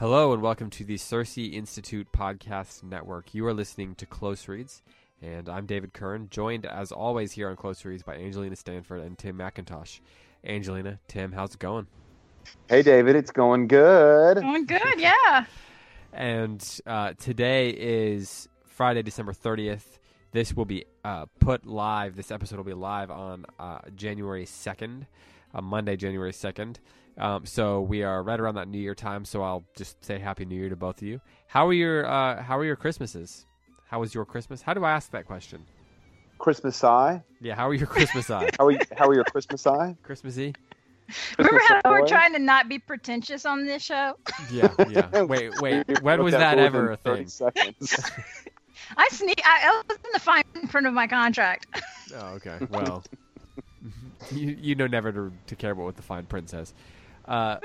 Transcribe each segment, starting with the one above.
Hello and welcome to the CiRCE Institute Podcast Network. You are listening to Close Reads, and I'm David Kern, joined as always here on Close Reads by Angelina Stanford and Tim McIntosh. Angelina, Tim, how's it going? Hey, David, it's going good. Going good, yeah. And uh, today is Friday, December 30th. This will be uh, put live. This episode will be live on uh, January 2nd, uh, Monday, January 2nd. Um, so we are right around that New Year time. So I'll just say Happy New Year to both of you. How are your uh, How are your Christmases? How was your Christmas? How do I ask that question? Christmas eye. Yeah, how are your Christmas eye? How are, you, how are your Christmas eye? Christmassy? Remember Christmas how we're trying to not be pretentious on this show? Yeah, yeah. Wait, wait. When was that more ever a 30 thing? Seconds. I sneak. I, I was in the fine print of my contract. Oh, okay. Well, you you know never to, to care about what the fine print says. Uh,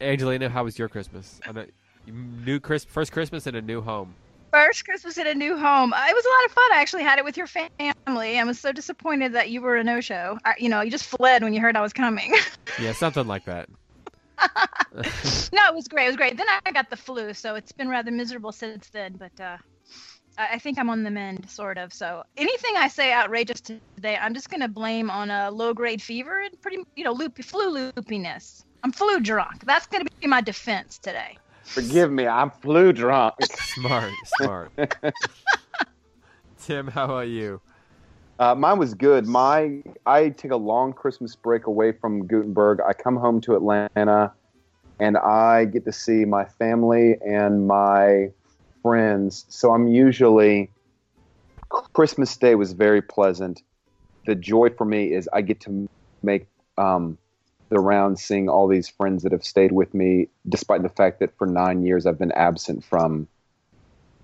Angelina, how was your Christmas? I know, new Chris, first Christmas in a new home. First Christmas in a new home. Uh, It was a lot of fun. I actually had it with your family. I was so disappointed that you were a no-show. I, you know, you just fled when you heard I was coming. Yeah, something like that. no, it was great. It was great. Then I got the flu, so it's been rather miserable since then. But uh, I, think I'm on the mend, sort of. So anything I say outrageous today, I'm just gonna blame on a low-grade fever and pretty, you know, loopy flu loopiness. I'm flu drunk. That's gonna be my defense today. Forgive me, I'm flu drunk. Smart, smart. Tim, how about you? Uh, mine was good. My I take a long Christmas break away from Gutenberg. I come home to Atlanta, and I get to see my family and my friends. So I'm usually Christmas Day was very pleasant. The joy for me is I get to make um, the rounds, seeing all these friends that have stayed with me, despite the fact that for nine years I've been absent from,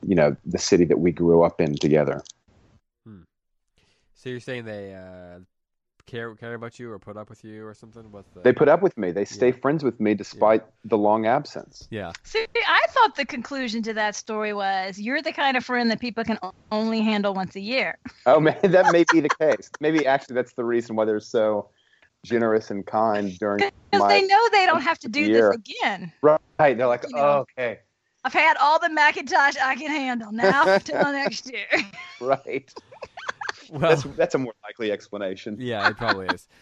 you know, the city that we grew up in together. Hmm. So you're saying they uh, care care about you or put up with you or something? With the... They put up with me. They stay Yeah. friends with me despite the long absence. Yeah. See, I thought the conclusion to that story was you're the kind of friend that people can only handle once a year. Oh man, that may be the case. Maybe actually that's the reason why they're so generous and kind during Because my they know they don't have to do year. this again. right. They're like, You know. oh, okay, I've had all the McIntosh I can handle. Now till next year. right. Well, That's that's a more likely explanation. Yeah, it probably is.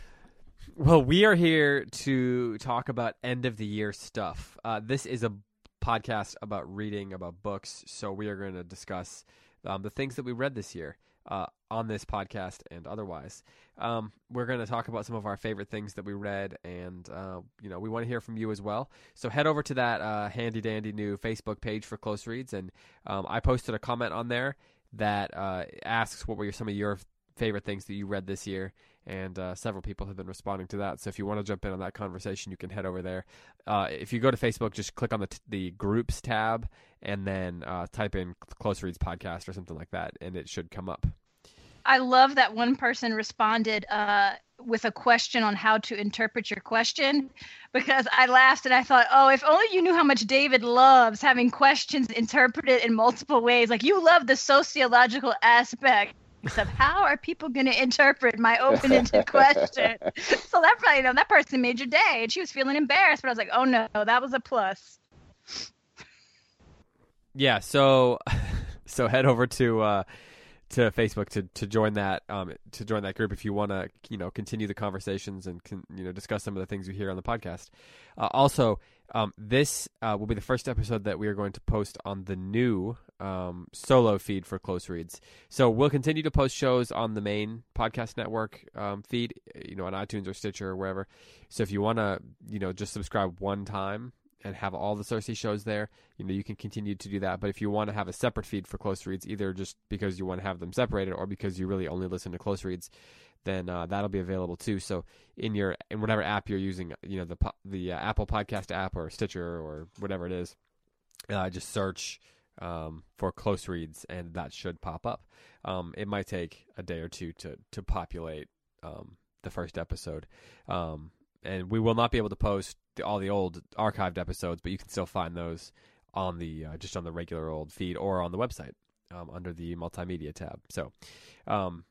Well, we are here to talk about end of the year stuff. Uh, this is a podcast about reading, about books. So we are going to discuss um, the things that we read this year uh, on this podcast and otherwise. Um, we're going to talk about some of our favorite things that we read, and uh, you know we want to hear from you as well. So head over to that uh, handy dandy new Facebook page for Close Reads, and um, I posted a comment on there that uh, asks what were some of your favorite things that you read this year and uh, several people have been responding to that. So if you want to jump in on that conversation, you can head over there. Uh, if you go to Facebook, just click on the t- the groups tab and then uh, type in Close Reads podcast or something like that, and it should come up. I love that one person responded uh, with a question on how to interpret your question because I laughed and I thought, oh, if only you knew how much David loves having questions interpreted in multiple ways. Like you love the sociological aspect of how are people going to interpret my open-ended question. So that probably, you know, that person made your day, and she was feeling embarrassed. But I was like, oh no, that was a plus. Yeah, so so head over to uh, to Facebook to, to join that um, to join that group if you want to you know continue the conversations and con, you know discuss some of the things you hear on the podcast. Uh, also, um, this uh, will be the first episode that we are going to post on the new um, solo feed for Close Reads. So we'll continue to post shows on the main podcast network um, feed, you know, on iTunes or Stitcher or wherever. So if you want to, you know, just subscribe one time and have all the CiRCE shows there, you know, you can continue to do that. But if you want to have a separate feed for close reads, either just because you want to have them separated or because you really only listen to close reads, then uh, that'll be available too. So in your in whatever app you're using, you know, the the uh, Apple Podcast app or Stitcher or whatever it is, uh, just search um, for close reads, and that should pop up. Um, it might take a day or two to to populate um, the first episode, um, and we will not be able to post the, all the old archived episodes, but you can still find those on the uh, just on the regular old feed or on the website um, under the multimedia tab. So um,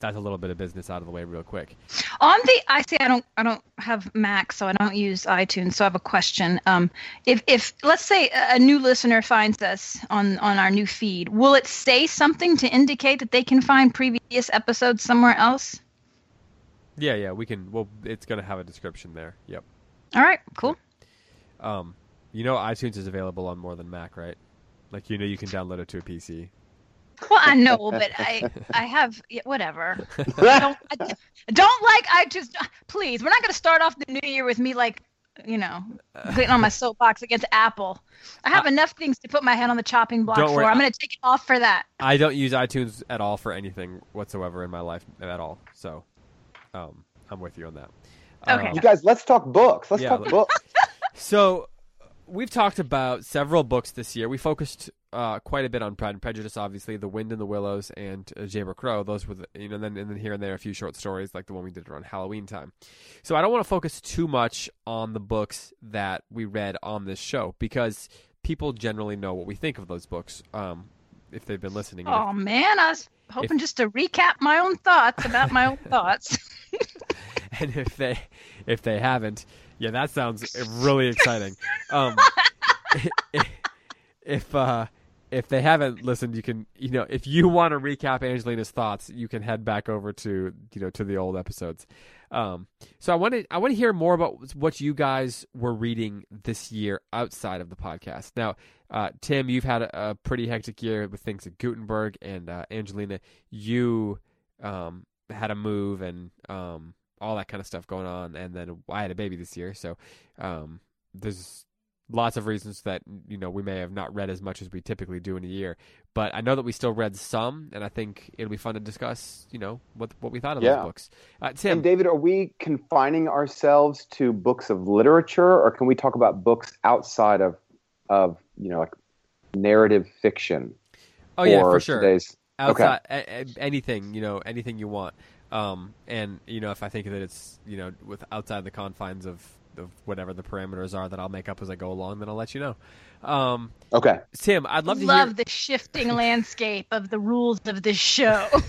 that's a little bit of business out of the way real quick. On the I see I don't I don't have Mac, so I don't use iTunes. So I have a question. Um, if if let's say a new listener finds us on on our new feed, will it say something to indicate that they can find previous episodes somewhere else? Yeah, yeah, we can. Well, it's going to have a description there. Yep. All right, cool. Um, you know, iTunes is available on more than Mac, right? Like you know, you can download it to a PC. Well, I know, but I I have yeah, whatever. I don't, I don't like iTunes. Please, we're not going to start off the new year with me like you know getting on my soapbox against Apple. I have enough things to put my head on the chopping block for. I'm going to take it off for that. I don't use iTunes at all for anything whatsoever in my life at all. So, um, I'm with you on that. Okay. Um, You guys, let's talk books. Let's Yeah, talk let- books. So we've talked about several books this year. We focused uh, quite a bit on Pride and Prejudice, obviously, The Wind in the Willows and uh, Jayber Crow. Those were, the, you know, then and then here and there a few short stories like the one we did around Halloween time. So I don't want to focus too much on the books that we read on this show because people generally know what we think of those books um, if they've been listening. And if- Oh man, I was hoping just to recap my own thoughts about my own thoughts. and if they if they haven't, yeah, that sounds really exciting. Um, if uh, if they haven't listened, you can you know if you want to recap Angelina's thoughts, you can head back over to you know to the old episodes. Um, so I want to I want to hear more about what you guys were reading this year outside of the podcast. Now, uh, Tim, you've had a, a pretty hectic year with things at Gutenberg, and uh, Angelina, you um, had a move and um, all that kind of stuff going on, and then I had a baby this year, so um, there's lots of reasons that you know we may have not read as much as we typically do in a year, but I know that we still read some, and I think it'll be fun to discuss, you know, what what we thought of Yeah. those books. Uh, Tim, And David, are we confining ourselves to books of literature, or can we talk about books outside of of you know like narrative fiction? oh yeah, for sure. Today's outside a, a- anything you know anything you want um and you know if i think that it's you know with outside the confines of of whatever the parameters are that i'll make up as i go along then i'll let you know um okay. tim i'd love to Love hear the shifting landscape of the rules of this show.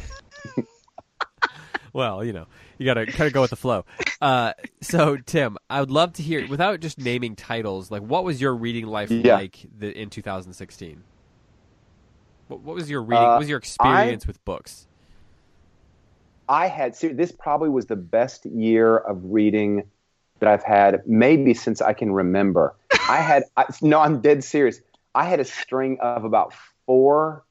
well you know you gotta kind of go with the flow uh so tim i would love to hear without just naming titles like what was your reading life Yeah. like the, in 2016 what, what was your reading Uh, what was your experience with books I had this probably was the best year of reading that I've had maybe since I can remember. I had I, no, I'm dead serious. I had a string of about four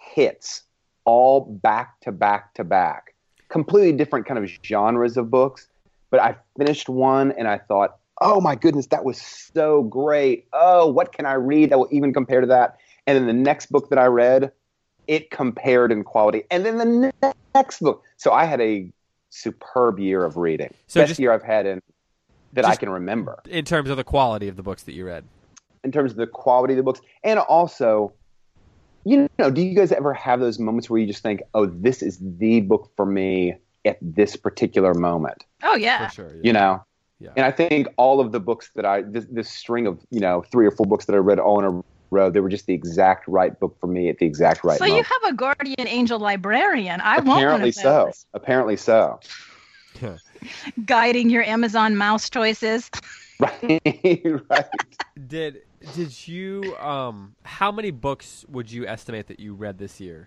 hits, all back to back to back, completely different kind of genres of books. But I finished one and I thought, oh my goodness, that was so great. Oh, what can I read that will even compare to that? And then the next book that I read, it compared in quality. And then the next book. So I had a superb year of reading. So Best just- year I've had in that I can remember in terms of the quality of the books that you read in terms of the quality of the books. And also, you know, do you guys ever have those moments where you just think, oh, this is the book for me at this particular moment? oh yeah. for sure yeah. You know? Yeah. And I think all of the books that I, this, this string of, you know, three or four books that I read all in a row, they were just the exact right book for me at the exact right time. so you have a guardian angel librarian. I want one Apparently of so. Apparently so. Guiding your Amazon mouse choices. Right. right. Did did you um how many books would you estimate that you read this year?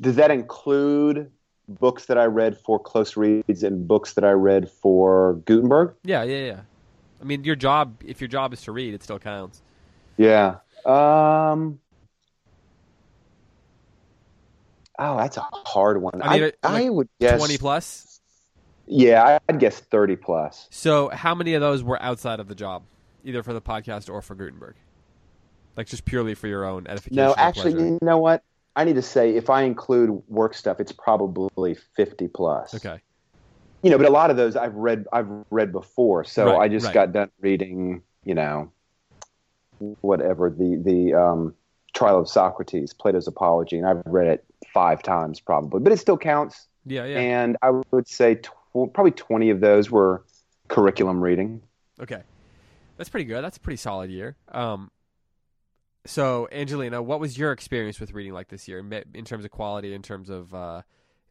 Does that include books that I read for close reads and books that I read for Gutenberg? Yeah, yeah, yeah. I mean, your job if your job is to read, it still counts. Yeah. Um. Oh, that's a hard one. I mean, I, like I would guess 20 plus. Yeah, I'd guess thirty plus. So, how many of those were outside of the job? either for the podcast or for Gutenberg? Like just purely for your own edification. No, actually, pleasure? you know what? I need to say if I include work stuff, it's probably fifty plus. Okay. You know, but a lot of those I've read. I've read before, so Right, I just right. got done reading. You know, whatever the the um, Trial of Socrates, Plato's Apology, and I've read it five times probably, but it still counts. Yeah, yeah. And I would say tw- probably twenty of those were curriculum reading. Okay, that's pretty good. That's a pretty solid year. Um, so Angelina, what was your experience with reading like this year, in terms of quality, in terms of uh,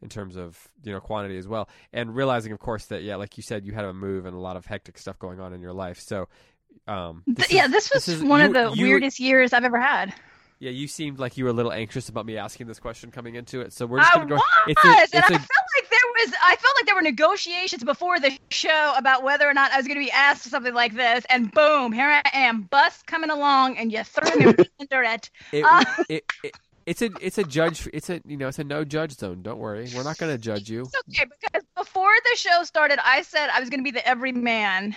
in terms of you know quantity as well, and realizing, of course, that yeah, like you said, you had a move and a lot of hectic stuff going on in your life. So, um, this yeah, is- this was is- one you- of the you- weirdest years I've ever had. Yeah, you seemed like you were a little anxious about me asking this question coming into it. So we're just gonna go. was, It's a, and it's I a, felt like there was. I felt like there were negotiations before the show about whether or not I was going to be asked something like this, and boom, here I am, bus coming along, and you throw me under it. it, Uh, it, it, it's a it's a judge it's a you know it's a no judge zone don't worry we're not going to judge you It's okay because before the show started, I said I was going to be the everyman.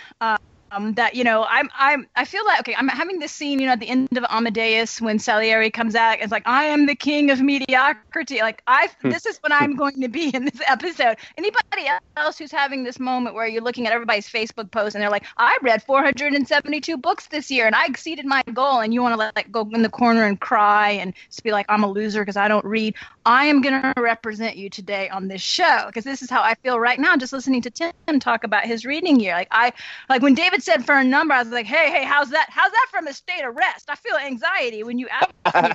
Um, that you know, I'm I'm I feel like okay, I'm having this scene, you know, at the end of Amadeus when Salieri comes out. It's like I am the king of mediocrity. Like I, this is what I'm going to be in this episode. Anybody else who's having this moment where you're looking at everybody's Facebook post and they're like, I read 472 books this year and I exceeded my goal, and you want to like go in the corner and cry and just be like, I'm a loser because I don't read. I am going to represent you today on this show because this is how I feel right now just listening to Tim talk about his reading year. Like I like when David said for a number, I was like, "Hey, hey, how's that? How's that from a state of rest? I feel anxiety when you ask me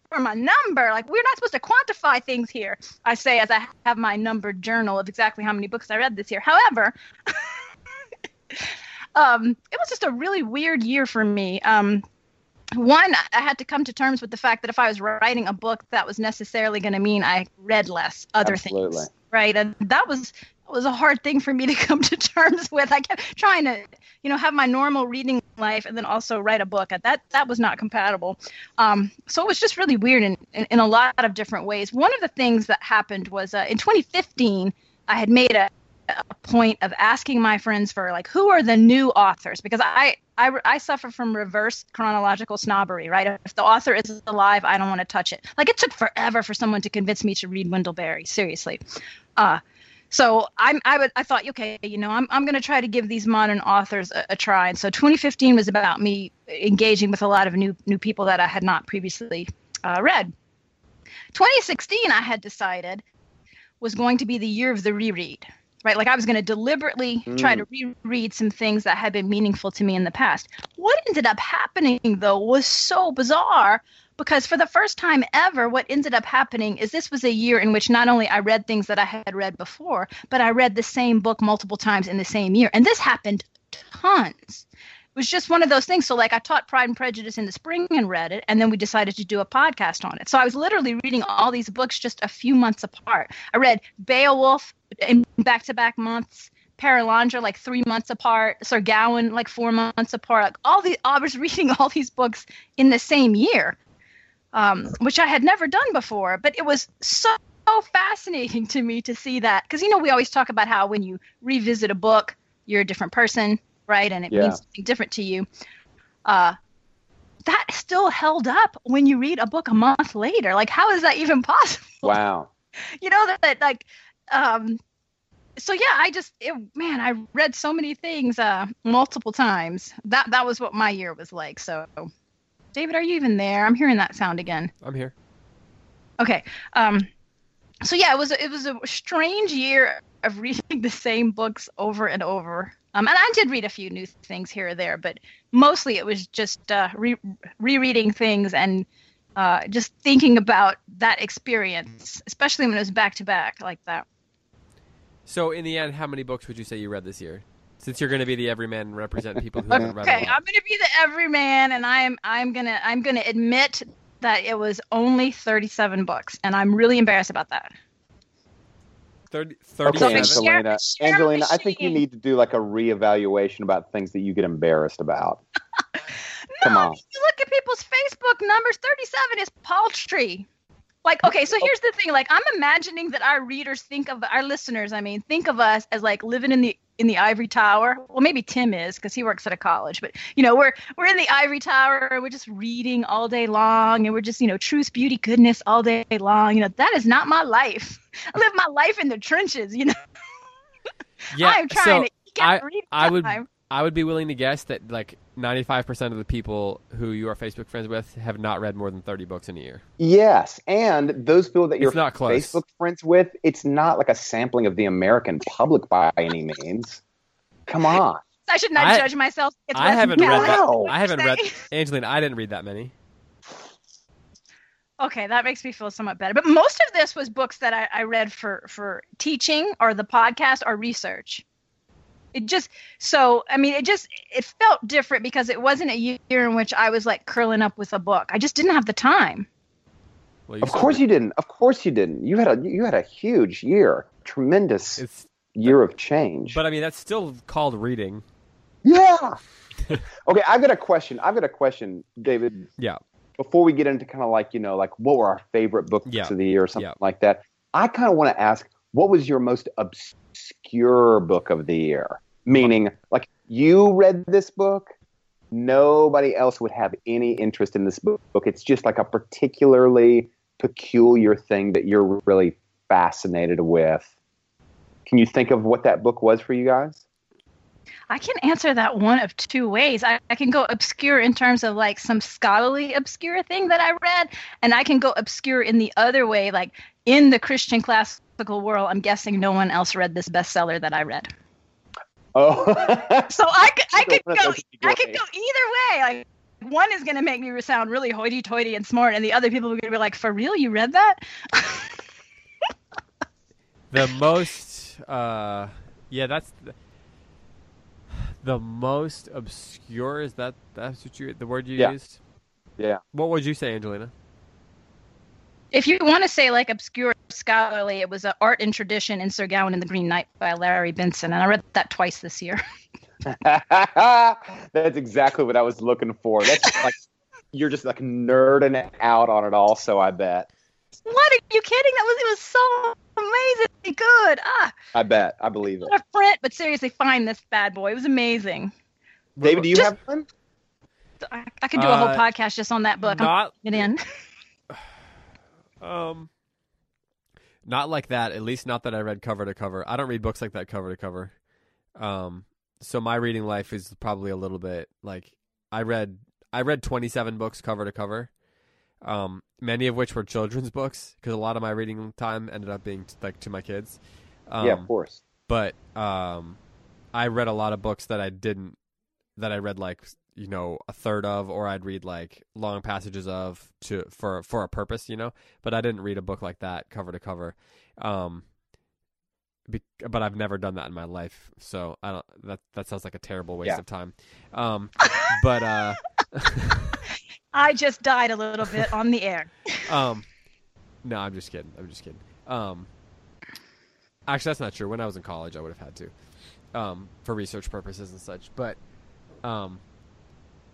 for my number. Like we're not supposed to quantify things here." I say as I have my numbered journal of exactly how many books I read this year. However, um, it was just a really weird year for me. Um, one, I had to come to terms with the fact that if I was writing a book, that was necessarily going to mean I read less other Absolutely. things, right? And that was was a hard thing for me to come to terms with. I kept trying to, you know, have my normal reading life and then also write a book. And that that was not compatible. Um, so it was just really weird in, in, in a lot of different ways. One of the things that happened was uh, in 2015, I had made a, a point of asking my friends for like who are the new authors because I, I I suffer from reverse chronological snobbery, right? If the author is alive, I don't want to touch it. Like it took forever for someone to convince me to read Wendell Berry. Seriously. Uh, so I'm I would I thought okay you know I'm I'm going to try to give these modern authors a, a try and so 2015 was about me engaging with a lot of new new people that I had not previously uh, read. 2016 I had decided was going to be the year of the reread right like I was going to deliberately try to reread some things that had been meaningful to me in the past. What ended up happening though was so bizarre because for the first time ever what ended up happening is this was a year in which not only i read things that i had read before but i read the same book multiple times in the same year. And this happened tons. It was just one of those things. So like i taught pride and prejudice in the spring and read it and then we decided to do a podcast on it. So i was literally reading all these books just a few months apart. I read beowulf in back-to-back months Perelandra like three months apart, Sir Gawain like four months apart. Like all the I was reading all these books in the same year um, which I had never done before. But it was so fascinating to me to see that because you know we always talk about how when you revisit a book, you're a different person, right? And it Yeah. means something different to you. Uh, that still held up when you read a book a month later. Like, how is that even possible? Wow. you know that, that like um so yeah i just it, man i read so many things uh multiple times that that was what my year was like so david are you even there? I'm hearing that sound again. I'm here. Okay um so yeah it was a- it was a strange year of reading the same books over and over. Um and i did read a few new things here or there but mostly it was just uh re- rereading things and uh, just thinking about that experience, especially when it was back to back like that. so in the end how many books would you say you read this year since you're going to be the everyman and represent people who haven't read a Okay. I'm gonna be the everyman, and I'm I'm gonna I'm gonna admit that it was only 37 books, and I'm really embarrassed about that. 30, Okay, 37 Share- Angelina. share Angelina, I think you need to do like a reevaluation about things that you get embarrassed about. Come on. you look at people's Facebook numbers, 37 is paltry. Like, okay, so here's the thing. Like, I'm imagining that our readers think of our listeners, I mean, think of us as like living in the in the ivory tower. Well, maybe Tim is because he works at a college, but you know, we're we're in the ivory tower. We're just reading all day long, and we're just you know, truth, beauty, goodness all day long. You know, that is not my life. I live my life in the trenches. You know. Yeah, I'm trying so to I- I would- I would be willing to guess that like 95% of the people who you are Facebook friends with have not read more than 30 books in a year. Yes, and those people that you're not close. Facebook friends with, it's not like a sampling of the American public by any means. Come on. I should not I- judge myself. It's I haven't read valid. that. I haven't read Say. Angelina, I didn't read that many. Okay, that makes me feel somewhat better. But most of this was books that I, I read for for teaching or the podcast or research. It just so I mean it just it felt different because it wasn't a year in which I was like curling up with a book. I just didn't have the time. Well, Of course you didn't. Of course you didn't. You had a you had a huge year. Tremendous It's year of change. but I mean that's still called reading. yeah. okay, I've got a question. I've got a question, David. Yeah. Before we get into kind of like, you know, like what were our favorite books Yeah. of the year or something Yeah. like that. I kind of want to ask, what was your most obscure book of the year? Meaning, like you read this book, nobody else would have any interest in this book. It's just like a particularly peculiar thing that you're really fascinated with. Can you think of what that book was for you guys? I can answer that one of two ways. I, I can go obscure in terms of like some scholarly obscure thing that I read, and I can go obscure in the other way, like in the Christian classical world. I'm guessing no one else read this bestseller that I read. Oh, So I could I could go those would be I could go either way. Like one is gonna make me sound really hoity-toity and smart, and the other people are gonna be like, "For real, you read that?" The most uh yeah, that's the, the most obscure is that that's what you the word you Yeah. used? yeah. What would you say, Angelina? If you want to say like obscure scholarly, it was uh, Art and Tradition in Sir Gawain and the Green Knight by Larry Benson, and I read that twice this year. That's exactly what I was looking for. That's like you're just like nerding out on it also, I bet. What are you kidding? That was it was so amazingly good. Ah, I bet. I believe it. not a print, but seriously, find this bad boy. It was amazing. David, do you Just- have one? I, I could do a whole Uh, podcast just on that book. I'm Not putting it in. Um not like that, at least not that I read cover to cover. I don't read books like that cover to cover. Um so my reading life is probably a little bit like I read I read 27 books cover to cover. Um many of which were children's books because a lot of my reading time ended up being like to my kids. Um, yeah, of course. but um I read a lot of books that I didn't that I read like you know a third of or I'd read like long passages of to for for a purpose you know? But I didn't read a book like that cover to cover. Um be, but I've never done that in my life so I don't that that sounds like a terrible waste Yeah. of time. Um but uh I just died a little bit on the air. um no i'm just kidding. I'm just kidding. Um actually that's not true. When i was in college i would have had to um for research purposes and such. But um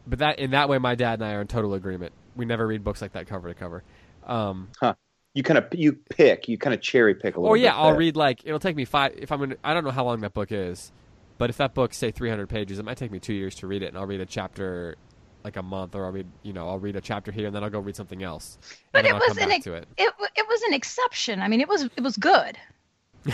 but that in that way my dad and i are in total agreement we never read books like that cover to cover um You kind of you pick, you kind of cherry pick a little. or yeah bit i'll there. read like it'll take me five if i'm gonna i don't know how long that book is but if that book's say 300 pages it might take me two years to read it and i'll read a chapter like a month or i'll read you know i'll read a chapter here and then i'll go read something else But and then it I'll was come an back to it It it was an exception. I mean, it was it was good.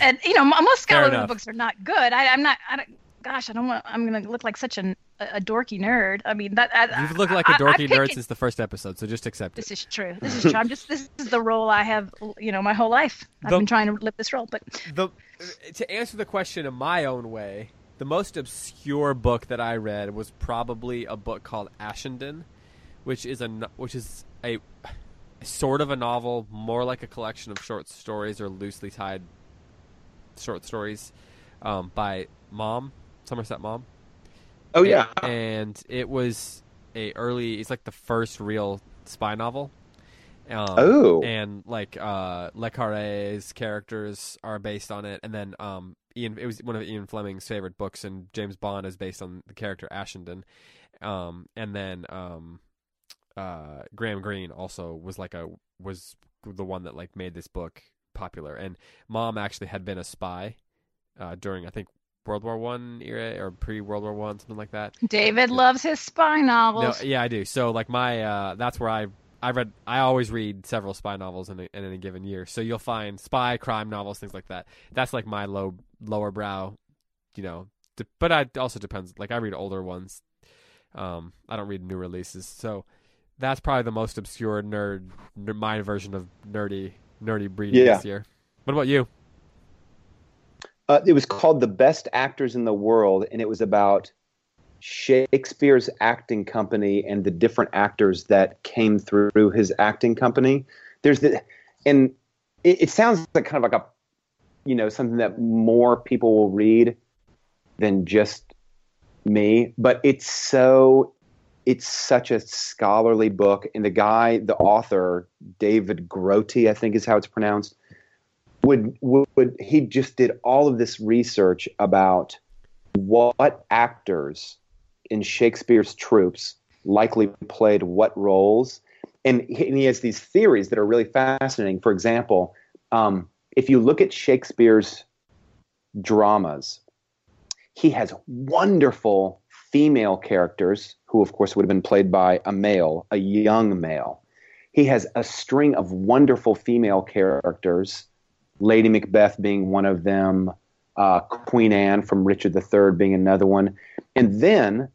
and you know, most Fair scholarly books are not good. I, I'm not. I don't, gosh, I don't want. I'm gonna look like such an, a, a dorky nerd. I mean, that I, You've looked like a I- I dorky pick nerd it- since the first episode, so just accept it. This is true. This is true. I'm just. This is the role I have. You know, my whole life. I've The- been trying to live this role, but The to answer the question in my own way, the most obscure book that I read was probably a book called Ashenden, which is a which is a sort of a novel, more like a collection of short stories or loosely tied short stories um, by Maugham Somerset Maugham. Oh yeah. and it was a early. It's like the first real spy novel. Um, Oh. and like uh, Le Carre's characters are based on it, and then um, Ian. It was one of Ian Fleming's favorite books, and James Bond is based on the character Ashenden, Um, and then um, uh, Graham Greene also was like a was the one that like made this book popular. And Maugham actually had been a spy uh, during I think World War One era or pre World War One, something like that. David loves his spy novels. No, yeah, I do. So like my uh, that's where I I read I always read several spy novels in a, in a given year. So you'll find spy crime novels, things like that. That's like my low lower brow, you know. De- but I also depends. Like I read older ones. Um, I don't read new releases. So that's probably the most obscure nerd, nerd my version of nerdy nerdy breeding Yeah. this year. What about you? Uh, it was called The Best Actors in the World, and it was about Shakespeare's acting company and the different actors that came through his acting company. There's the, and it, it sounds like kind of like a, you know, something that more people will read than just me, but it's so, it's such a scholarly book. And the guy, the author, David Grote, I think is how it's pronounced would, would he just did all of this research about what actors in Shakespeare's troupes likely played what roles, and he, and he has these theories that are really fascinating. For example, um, if you look at Shakespeare's dramas, he has wonderful female characters who, of course, would have been played by a male, a young male. He has a string of wonderful female characters Lady Macbeth being one of them, uh, Queen Anne from Richard III being another one. And then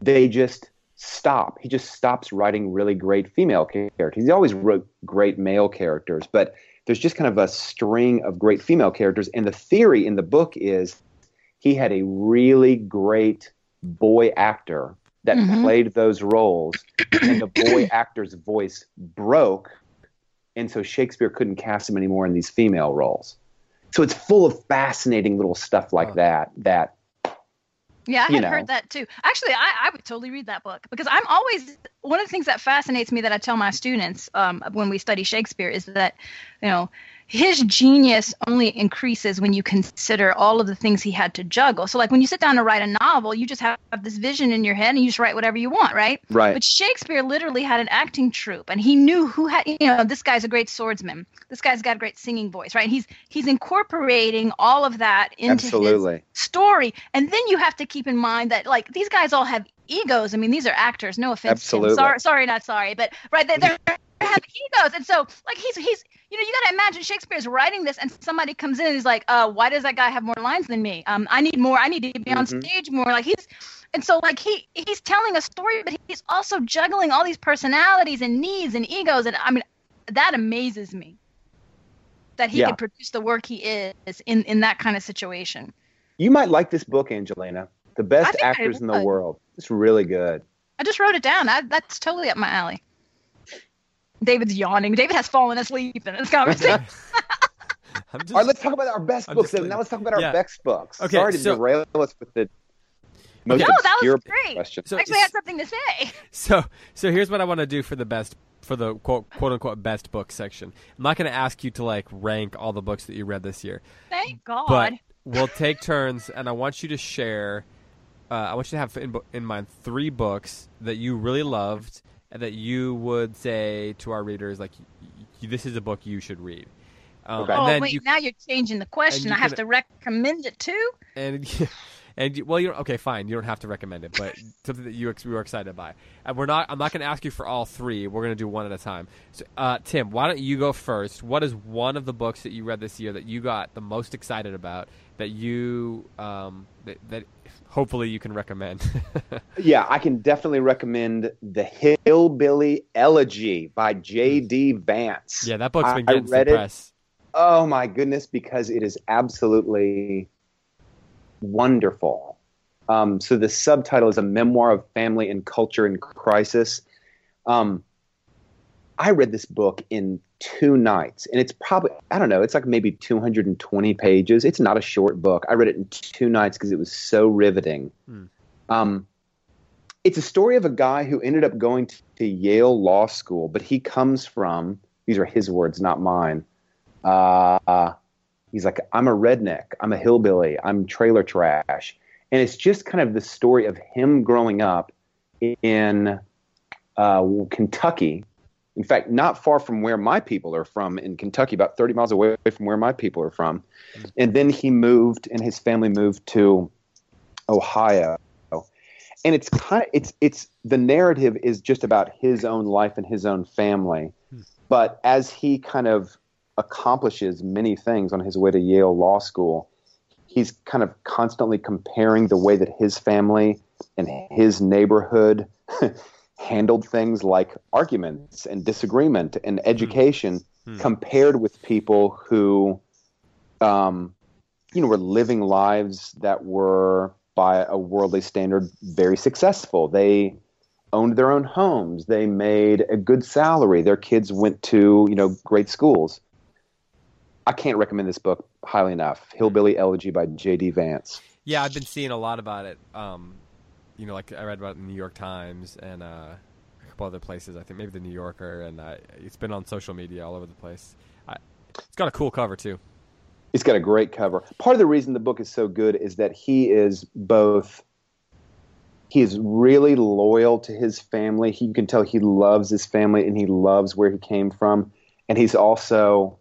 they just stop. He just stops writing really great female characters. He always wrote great male characters, but there's just kind of a string of great female characters. And the theory in the book is he had a really great boy actor that Mhm. played those roles, and the boy actor's voice broke and so Shakespeare couldn't cast him anymore in these female roles. So it's full of fascinating little stuff like Oh. that. That Yeah, I you had know. heard that too. Actually, I, I would totally read that book because I'm always one of the things that fascinates me that I tell my students um, when we study Shakespeare is that, you know, his genius only increases when you consider all of the things he had to juggle. So, like when you sit down to write a novel, you just have this vision in your head and you just write whatever you want, right? right? But Shakespeare literally had an acting troupe, and he knew who had. You know, this guy's a great swordsman. This guy's got a great singing voice, right? He's he's incorporating all of that into his story. And then you have to keep in mind that like these guys all have egos. I mean, these are actors. No offense. Absolutely. Sorry, sorry, not sorry, but right, they, they have egos, and so like he's he's you know you got to imagine Shakespeare's writing this, and somebody comes in and he's like, uh, why does that guy have more lines than me? Um, I need more. I need to be on Mhm. stage more. Like he's. And so, like he he's telling a story, but he's also juggling all these personalities and needs and egos, and I mean, that amazes me. That he Yeah. could produce the work he is in in that kind of situation. You might like this book, Angelina. The best actors in the world. It's really good. I just wrote it down. I, that's totally up my alley. David's yawning. David has fallen asleep in this conversation. I'm just, All right, let's talk about our best I'm books. just. Now let's talk about our yeah. best books. Okay, Sorry to so- derail us with the most no, that obscure was great. question. So- Actually, I had something to say. So so here's what I want to do for the best for the quote quote unquote best book section. I'm not going to ask you to like rank all the books that you read this year, Thank God. but we'll take turns, and I want you to share. Uh, I want you to have in, in mind three books that you really loved and that you would say to our readers like, y- y- "This is a book you should read." Um, Okay. And oh then wait, you now you're changing the question. I have can- to recommend it too. and and you- well, you're okay, fine. You don't have to recommend it, but something that you ex- you were excited by. And we're not. I'm not going to ask you for all three. We're going to do one at a time. So, uh, Tim, why don't you go first? What is one of the books that you read this year that you got the most excited about? That you um that, that hopefully you can recommend. Yeah, I can definitely recommend The Hillbilly Elegy by J.D. Vance. yeah, that book's been I getting some read it. press. Oh my goodness, because it is absolutely wonderful. Um, so the subtitle is a memoir of family and culture in crisis. Um, I read this book in two nights, and it's probably I don't know, it's like maybe 220 pages. It's not a short book. I read it in two nights because it was so riveting. Hmm. Um, it's a story of a guy who ended up going to, to Yale Law School, but he comes from these are his words, not mine. Uh, he's like, I'm a redneck, I'm a hillbilly, I'm trailer trash, and it's just kind of the story of him growing up in uh, Kentucky In fact, not far from where my people are from in Kentucky, about 30 miles away from where my people are from. And then he moved, and his family moved to Ohio. And it's kind of it's it's the narrative is just about his own life and his own family. Hmm. But as he kind of accomplishes many things on his way to Yale Law School, he's kind of constantly comparing the way that his family and his neighborhood handled things like arguments and disagreement and education compared with people who um, you know were living lives that were by a worldly standard very successful. They owned their own homes. They made a good salary. Their kids went to you know great schools. I can't recommend this book highly enough hillbilly elegy by jd vance. Yeah, I've been seeing a lot about it. Um, you know, like I read about in the New York Times and uh, a couple other places. I think maybe the New Yorker, and uh, it's been on social media all over the place. I, it's got a cool cover too. It's got a great cover. Part of the reason the book is so good is that he is both he is really loyal to his family. He, you can tell he loves his family and he loves where he came from. And he's also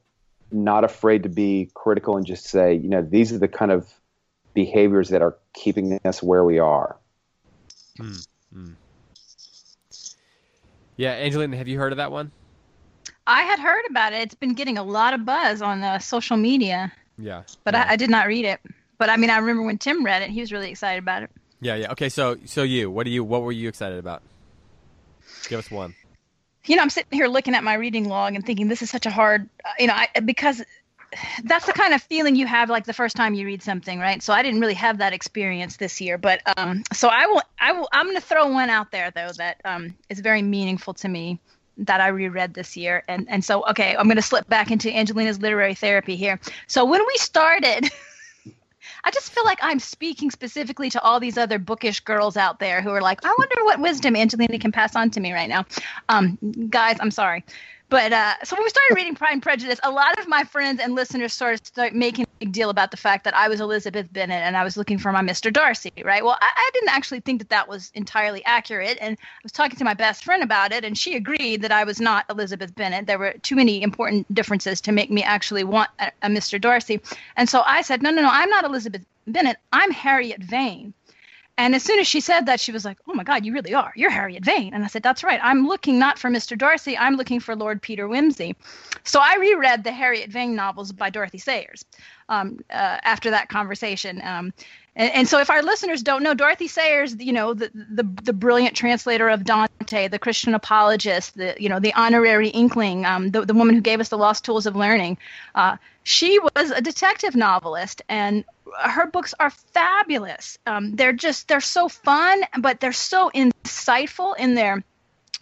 not afraid to be critical and just say, you know, these are the kind of behaviors that are keeping us where we are. Mm, mm. Yeah, Angelina, have you heard of that one? I had heard about it. It's been getting a lot of buzz on the social media, Yeah, but yeah. I, I did not read it. But I mean, I remember when Tim read it; he was really excited about it. yeah, yeah. Okay, so so you, what do you, what were you excited about? Give us one. you know, I'm sitting here looking at my reading log and thinking this is such a hard, uh, you know, I, because that's the kind of feeling you have like the first time you read something, right? So I didn't really have that experience this year, but um, so I will, I will, I'm to throw one out there though that um is very meaningful to me that I reread this year, and and so okay, I'm to slip back into Angelina's literary therapy here. So when we started. I just feel like I'm speaking specifically to all these other bookish girls out there who are like, I wonder what wisdom Angelina can pass on to me right now. Um, guys, I'm sorry. But uh, so when we started reading Pride and Prejudice, a lot of my friends and listeners sort of start making a big deal about the fact that I was Elizabeth Bennet and I was looking for my Mr. Darcy, right? Well, I, I didn't actually think that that was entirely accurate. And I was talking to my best friend about it, and she agreed that I was not Elizabeth Bennet. There were too many important differences to make me actually want a, a Mr. Darcy. And so I said, no, no, no, I'm not Elizabeth Bennet. I'm Harriet Vane. And as soon as she said that, she was like, "Oh my God, you really are. You're Harriet Vane." And I said, "That's right. I'm looking not for Mr. Darcy. I'm looking for Lord Peter Wimsey." So I reread the Harriet Vane novels by Dorothy Sayers um, uh, after that conversation. Um, and, and so, if our listeners don't know, Dorothy Sayers, you know, the, the the brilliant translator of Dante, the Christian apologist, the you know, the honorary Inkling, um, the the woman who gave us the Lost Tools of Learning, uh, she was a detective novelist, and her books are fabulous. Um, they're just they're so fun, but they're so insightful in their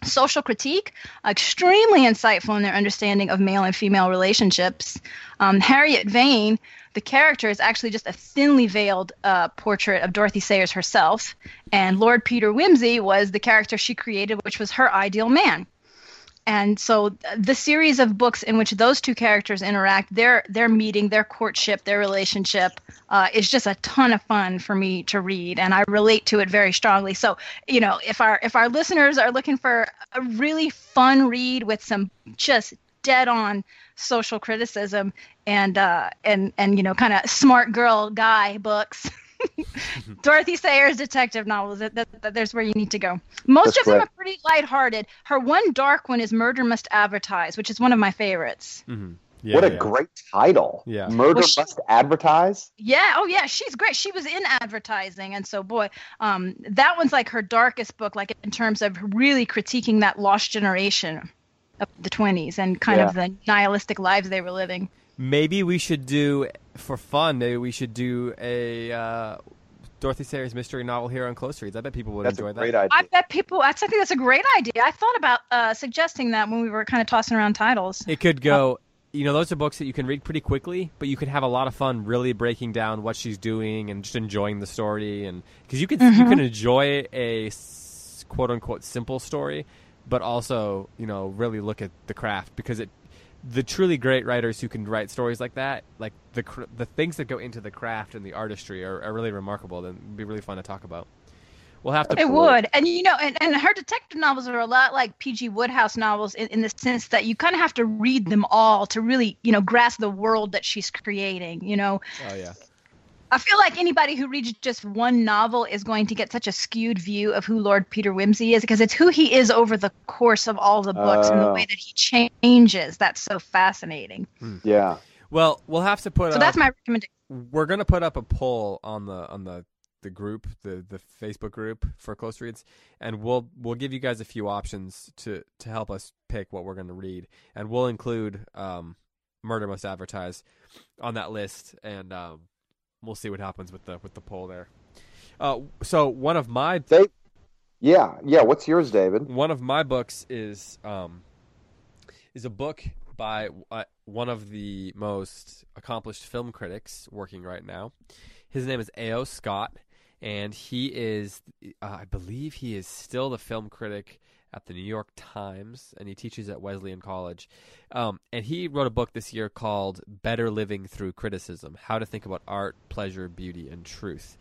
social critique, extremely insightful in their understanding of male and female relationships. Um, Harriet Vane, the character, is actually just a thinly veiled uh, portrait of Dorothy Sayers herself, and Lord Peter Wimsey was the character she created, which was her ideal man. And so the series of books in which those two characters interact their their meeting their courtship their relationship uh, is just a ton of fun for me to read and i relate to it very strongly. So you know if our if our listeners are looking for a really fun read with some just dead on social criticism and uh and and you know kind of smart girl guy books Dorothy Sayers detective novels. That, that, that- there's where you need to go. Most That's of them are pretty lighthearted. Her one dark one is Murder Must Advertise, which is one of my favorites. Mm-hmm. Yeah, what a yeah. great title. Yeah. Murder Well, she- Must Advertise. Yeah, oh yeah, she's great. She was in advertising, and so boy, um, that one's like her darkest book, like in terms of really critiquing that lost generation of the 20s and kind of the nihilistic lives they were living. Maybe we should do for fun. Maybe we should do a uh, Dorothy Sayers mystery novel here on Close Reads. I bet people would That's enjoy a great that. I bet people. That's, I think that's a great idea. I thought about uh, suggesting that when we were kind of tossing around titles. It could go. You know, those are books that you can read pretty quickly, but you could have a lot of fun really breaking down what she's doing and just enjoying the story. And because you can you can enjoy a quote unquote simple story, but also you know really look at the craft because it. The truly great writers who can write stories like that, like the cr- the things that go into the craft and the artistry, are, are really remarkable. And be really fun to talk about. We'll have to. It would, and you know, and, and her detective novels are a lot like P.G. Wodehouse novels in, in the sense that you kind of have to read them all to really, you know, grasp the world that she's creating. You know. Oh yeah. I feel like anybody who reads just one novel is going to get such a skewed view of who Lord Peter Wimsey is because it's who he is over the course of all the books and the Oh. way that he changes. That's so fascinating. Yeah. Well, we'll have to put. So up, that's my recommendation. We're gonna put up a poll on the on the the group, the the Facebook group for close reads, and we'll we'll give you guys a few options to to help us pick what we're gonna read, and we'll include um, Murder Must Advertise on that list, and um, we'll see what happens with the with the poll there. Uh, so one of my They, yeah, yeah. What's yours, David? one of my books is um, is a book by uh, one of the most accomplished film critics working right now. His name is A.O. Scott, and he is, uh, I believe, he is still the film critic at the New York Times, and he teaches at Wesleyan College. Um, and he wrote a book this year called "Better Living Through Criticism: How to Think About Art, Pleasure, Beauty, and Truth."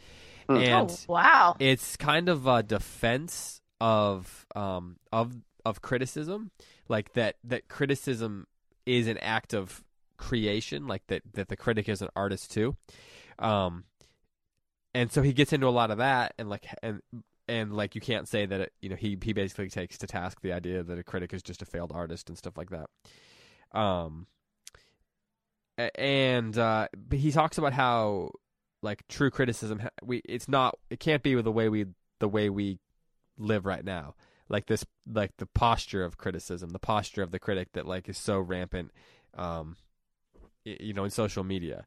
And oh wow! it's kind of a defense of um of of criticism like that that criticism is an act of creation like that that the critic is an artist too um and so he gets into a lot of that and like and and like you can't say that it, you know he he basically takes to task the idea that a critic is just a failed artist and stuff like that. Um and uh he talks about how like true criticism we it's not it can't be with the way we the way we live right now. Like this like the posture of criticism the posture of the critic that like is so rampant um you know in social media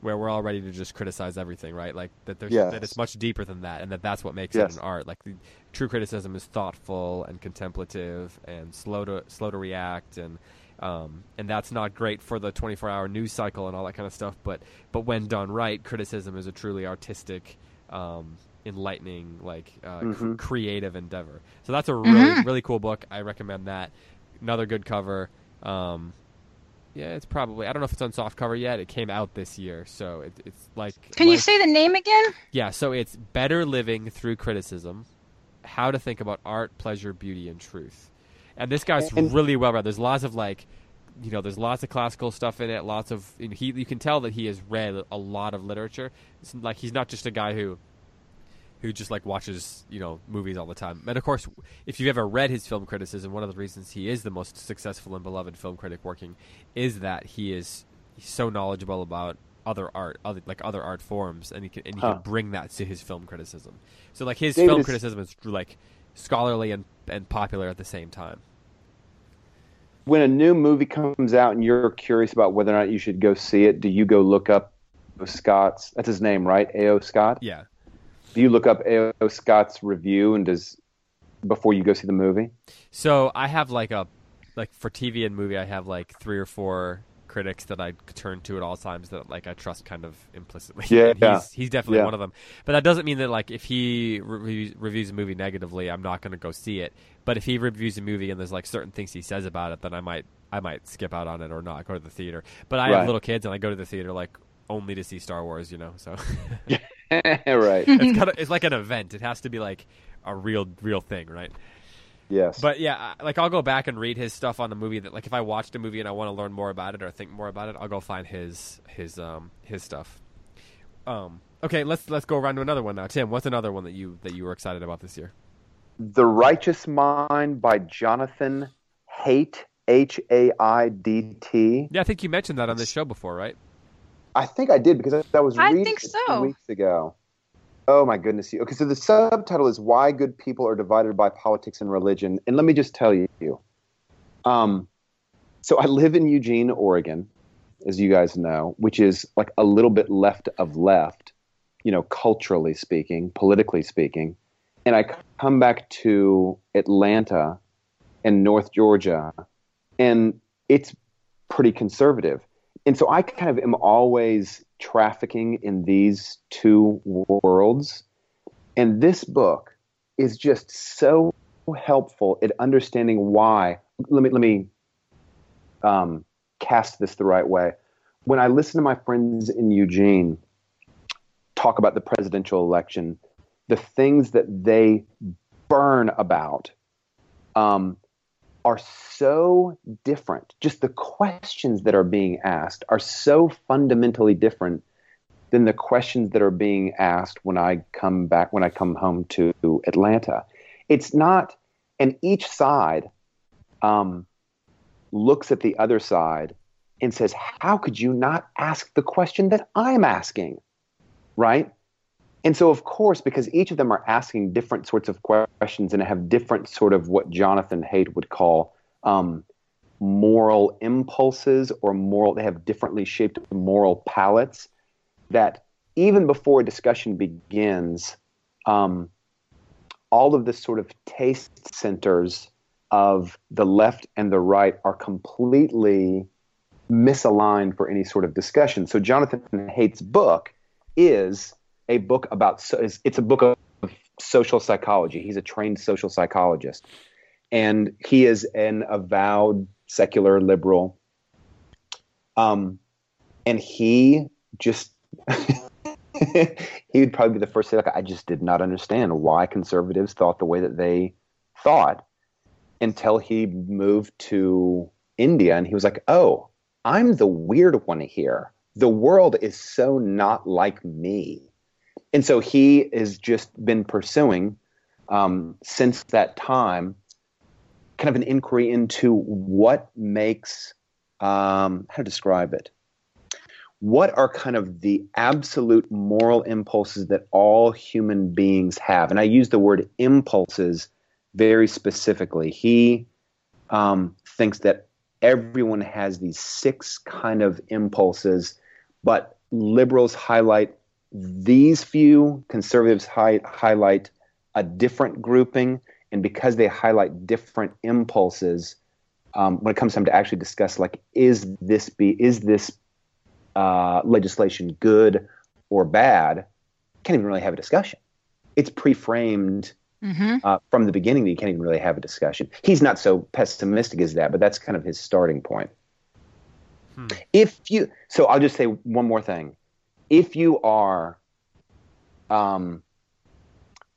where we're all ready to just criticize everything right? Like that there's Yes. that it's much deeper than that and that that's what makes Yes. it an art. Like the true criticism is thoughtful and contemplative and slow to slow to react and um, and that's not great for the 24 hour news cycle and all that kind of stuff but but when done right criticism is a truly artistic um, enlightening like uh, cr- Mhm. creative endeavor. So that's a really really cool book. I recommend that. Another good cover. Um, yeah it's probably i don't know if it's on soft cover yet it came out this year so it, it's like Can you say the name again? yeah, so it's better living through criticism, how to think about art, pleasure, beauty, and truth. And this guy's And- really well read. There's lots of like, you know, there's lots of classical stuff in it. Lots of you he. You can tell that he has read a lot of literature. It's like he's not just a guy who, who just like watches you know movies all the time. And of course, if you've ever read his film criticism, one of the reasons he is the most successful and beloved film critic working is that he is so knowledgeable about other art, other like other art forms, and he can and he Huh. can bring that to his film criticism. So like his David film is- criticism is like scholarly and and popular at the same time. When a new movie comes out and you're curious about whether or not you should go see it, do you go look up Scott's? That's his name, right? A.O. Scott. Yeah. Do you look up A.O. Scott's review and does before you go see the movie? So I have like a like for TV and movie, I have like three or four critics that I turn to at all times that like I trust kind of implicitly. Yeah, And yeah. he's he's definitely Yeah. one of them. But that doesn't mean that like if he re- reviews a movie negatively, I'm not going to go see it. But if he reviews a movie and there's like certain things he says about it, then I might I might skip out on it or not go to the theater. But I have little kids and I go to the theater like only to see Star Wars, you know. So right. it's kind of it's like an event. It has to be like a real real thing, right? yes. But yeah, like I'll go back and read his stuff on the movie that like if I watched a movie and I want to learn more about it or think more about it, I'll go find his his um his stuff. Um okay, let's let's go around to another one now. Tim, what's another one that you that you were excited about this year? The Righteous Mind by Jonathan Haidt, H A I D T. Yeah, I think you mentioned that on this show before, right? I think I did because I was I think so. weeks ago. Oh my goodness! Okay, so the subtitle is "Why Good People Are Divided by Politics and Religion," and let me just tell you, um, so I live in Eugene, Oregon, as you guys know, which is like a little bit left of left, you know, culturally speaking, politically speaking, and I come back to Atlanta and North Georgia, and it's pretty conservative. And so I kind of am always trafficking in these two worlds. And this book is just so helpful at understanding why. Let me let me um, cast this the right way. When I listen to my friends in Eugene talk about the presidential election, the things that they burn about um, are so different. Just the questions that are being asked are so fundamentally different than the questions that are being asked when I come back when I come home to Atlanta. It's not, and each side um, looks at the other side and says, "How could you not ask the question that I'm asking?" Right? And so, of course, because each of them are asking different sorts of questions and have different sort of what Jonathan Haidt would call um, moral impulses or moral, they have differently shaped moral palettes that even before a discussion begins, um, all of the sort of taste centers of the left and the right are completely misaligned for any sort of discussion. So Jonathan Haidt's book is a book about it's a book of social psychology. He's a trained social psychologist, and he is an avowed secular liberal. Um, and he just he would probably be the first to say, like, I just did not understand why conservatives thought the way that they thought until he moved to India and he was like, oh, I'm the weird one here. The world is so not like me. And so he has just been pursuing um, since that time kind of an inquiry into what makes, um, how to describe it, what are kind of the absolute moral impulses that all human beings have? And I use the word impulses very specifically. He um, thinks that everyone has these six kind of impulses, but liberals highlight these few, conservatives hi- highlight a different grouping. And because they highlight different impulses, um, when it comes time to actually discuss, like, is this be is this uh, legislation good or bad, can't even really have a discussion. It's pre-framed mm-hmm. uh, from the beginning that you can't even really have a discussion. He's not so pessimistic as that, but that's kind of his starting point. Hmm. If you, so I'll just say one more thing. If you are um,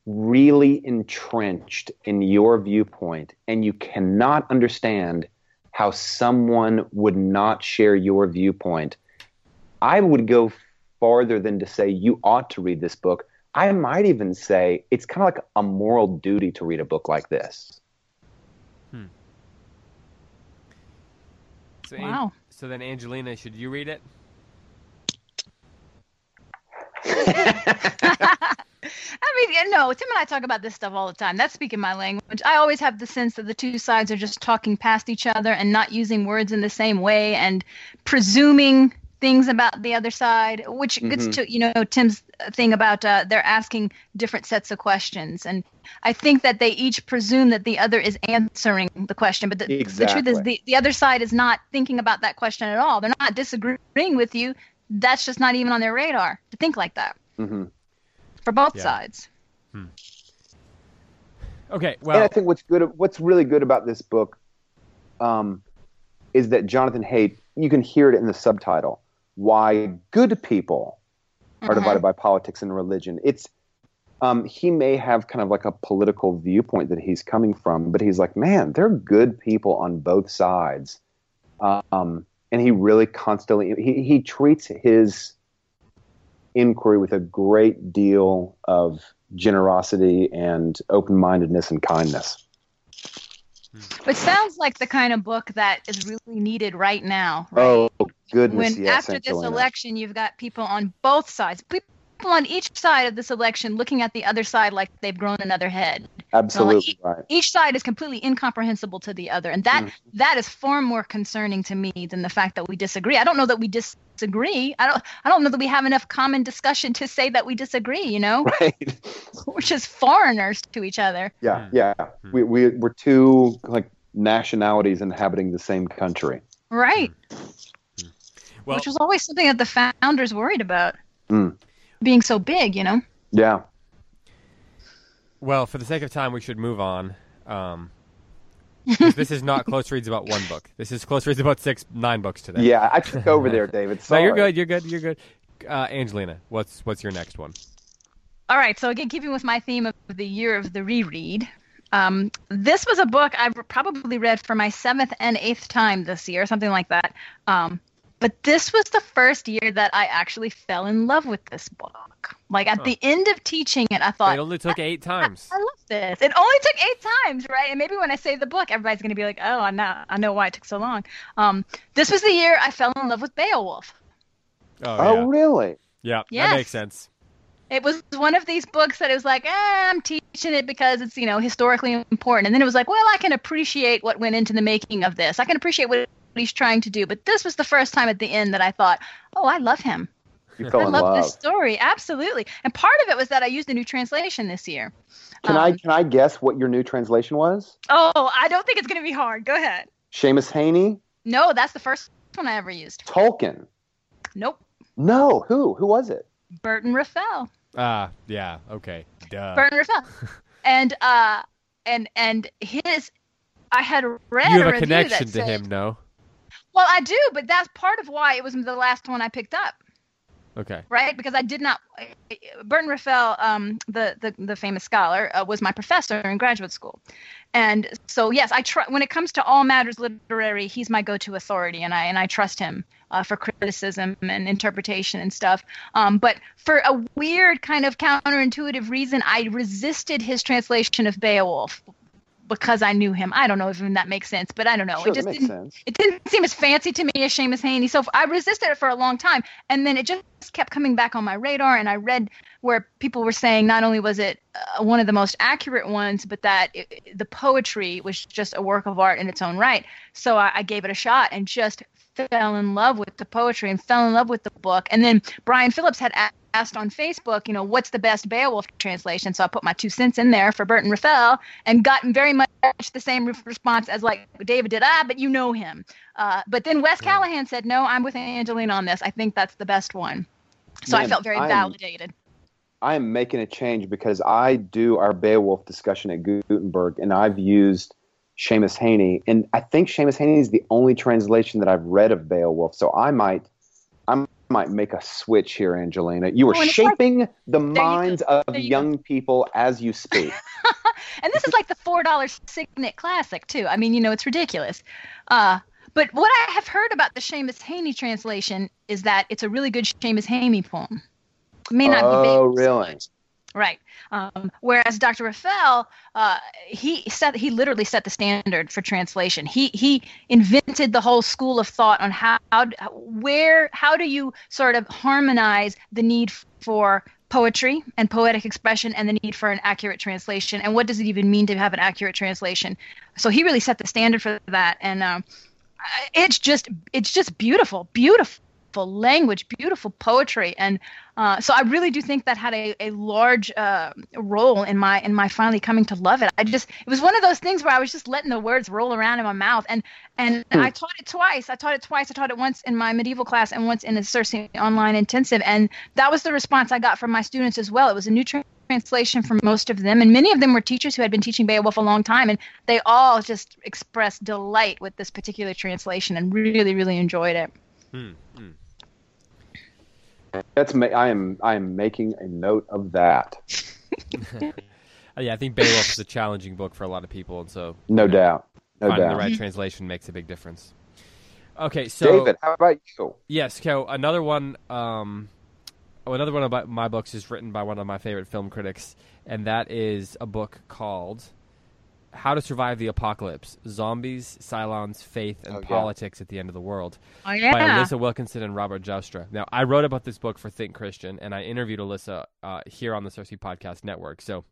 really entrenched in your viewpoint and you cannot understand how someone would not share your viewpoint, I would go farther than to say you ought to read this book. I might even say it's kind of like a moral duty to read a book like this. Hmm. So, wow. so then, Angelina, should you read it? I mean, no, Tim and I talk about this stuff all the time. That's speaking my language. I always have the sense that the two sides are just talking past each other and not using words in the same way and presuming things about the other side, which gets mm-hmm. to you know Tim's thing about uh, they're asking different sets of questions, and I think that they each presume that the other is answering the question, but the, exactly. the truth is the the other side is not thinking about that question at all. They're not disagreeing with you. That's just not even on their radar to think like that mm-hmm. for both yeah. sides. Hmm. Okay, well, and I think what's good, what's really good about this book, um, is that Jonathan Haidt. You can hear it in the subtitle why good people are mm-hmm. divided by politics and religion. It's um, he may have kind of like a political viewpoint that he's coming from, but he's like, man, they're good people on both sides, um, and he really constantly he he treats his inquiry with a great deal of generosity and open mindedness and kindness. Hmm. Which sounds like the kind of book that is really needed right now. Right? Oh goodness! When yes, after this election, you've got people on both sides, people on each side of this election looking at the other side like they've grown another head. Absolutely like right. Each side is completely incomprehensible to the other, and that, mm. that is far more concerning to me than the fact that we disagree. I don't know that we disagree. I don't. I don't know that we have enough common discussion to say that we disagree. You know, right? We're just foreigners to each other. Yeah, yeah. Mm. We we we're two like nationalities inhabiting the same country. Right. Mm. Well, Which was always something that the founders worried about. Mm being so big, you know? Yeah. Well, for the sake of time, we should move on. Um, this is not close reads about one book. This is close reads about six, nine books today. Yeah, I took over there, David. Sorry. no, you're good. You're good. You're good. Uh, Angelina, what's what's your next one? All right. So again, keeping with my theme of the year of the reread, um, this was a book I've probably read for my seventh and eighth time this year, something like that. Um, but this was the first year that I actually fell in love with this book. Like at Huh. the end of teaching it, I thought It only took eight times. I love this. It only took eight times, right? And maybe when I say the book, everybody's going to be like, "Oh, I know, I know why it took so long." Um, this was the year I fell in love with Beowulf. Oh, Oh, yeah. really? Yeah, that makes sense. It was one of these books that it was like, eh, I'm teaching it because it's you know historically important, and then it was like, well, I can appreciate what went into the making of this. I can appreciate what he's trying to do. But this was the first time at the end that I thought, oh, I love him. You fell I in love love. this story, absolutely. And part of it was that I used a new translation this year. Can I Um, can I guess what your new translation was? Oh, I don't think it's going to be hard. Go ahead. Seamus Heaney, No, that's the first one I ever used. Tolkien. Nope. No, who? Who was it? Burton Raffel. Ah, yeah, okay. Duh. Burton Raffel. and uh and and his I had read you have a review connection to said- him, no? Well, I do, but that's part of why it was the last one I picked up, Okay. right? Because I did not. Burton Raffel, um, the the the famous scholar, uh, was my professor in graduate school, and so yes, I try. When it comes to all matters literary, he's my go-to authority, and I and I trust him uh, for criticism and interpretation and stuff. Um, but for a weird kind of counterintuitive reason, I resisted his translation of Beowulf because I knew him. I don't know if even that makes sense, but I don't know. sure, it just didn't sense. it didn't seem as fancy to me as Seamus Heaney. So I resisted it for a long time. And then it just kept coming back on my radar. And I read where people were saying not only was it uh, one of the most accurate ones, but that it, the poetry was just a work of art in its own right. So I, I gave it a shot and just fell in love with the poetry and fell in love with the book. And then Brian Phillips had a- asked on Facebook, you know, what's the best Beowulf translation? So I put my two cents in there for Burton Raffel and got very much the same re- response as like David did. Ah, but you know him. Uh, but then Wes Callihan said, no, I'm with Angelina on this. I think that's the best one. So I felt very I'm- validated. I am making a change because I do our Beowulf discussion at Gutenberg, and I've used Seamus Heaney, and I think Seamus Heaney is the only translation that I've read of Beowulf. So I might, I might make a switch here, Angelina. You are Oh, it's like- shaping the go. minds of you young people as you speak. and this is like the four dollar Signet Classic too. I mean, you know, it's ridiculous. Uh, but what I have heard about the Seamus Heaney translation is that it's a really good Seamus Haney poem. It may not be oh, really? Right? Um, whereas Dr. Raffel, uh, he set he literally set the standard for translation. He he invented the whole school of thought on how, how where how do you sort of harmonize the need for poetry and poetic expression and the need for an accurate translation and what does it even mean to have an accurate translation so he really set the standard for that and um, it's just it's just beautiful beautiful language beautiful poetry and uh, so I really do think that had a, a large uh, role in my in my finally coming to love it. I just it was one of those things where I was just letting the words roll around in my mouth, and and I taught it twice. I taught it twice. I taught it once in my medieval class and once in the CiRCE online intensive, and that was the response I got from my students as well. It was a new tra- translation for most of them, and many of them were teachers who had been teaching Beowulf a long time, and they all just expressed delight with this particular translation and really really enjoyed it. Hmm, hmm. That's ma- I am I am making a note of that. Yeah, I think Beowulf is a challenging book for a lot of people, and so No you know, doubt. No finding doubt. the right translation makes a big difference. Okay, so David, how about you? Yes, so another one, um, oh, another one of my books is written by one of my favorite film critics, and that is a book called "How to Survive the Apocalypse: Zombies, Cylons, Faith, and Oh, yeah. Politics at the End of the World" Oh by Alissa Wilkinson and Robert Joustra. Now, I wrote about this book for Think Christian, and I interviewed Alissa uh, here on the CiRCE Podcast Network. So,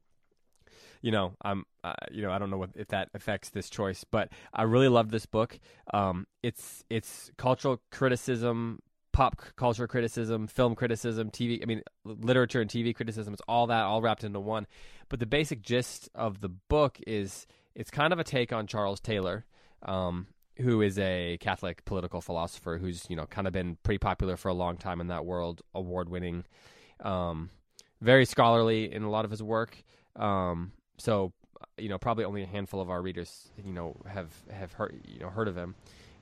you know, I'm, uh, you know, I don't know what, if that affects this choice, but I really love this book. Um, it's it's cultural criticism, pop culture criticism, film criticism, TV. I mean, literature and TV criticism. It's all that all wrapped into one. But the basic gist of the book is it's kind of a take on Charles Taylor. Um, who is a Catholic political philosopher who's you know kind of been pretty popular for a long time in that world, award winning, um, very scholarly in a lot of his work. Um, so you know probably only a handful of our readers you know have have heard you know heard of him.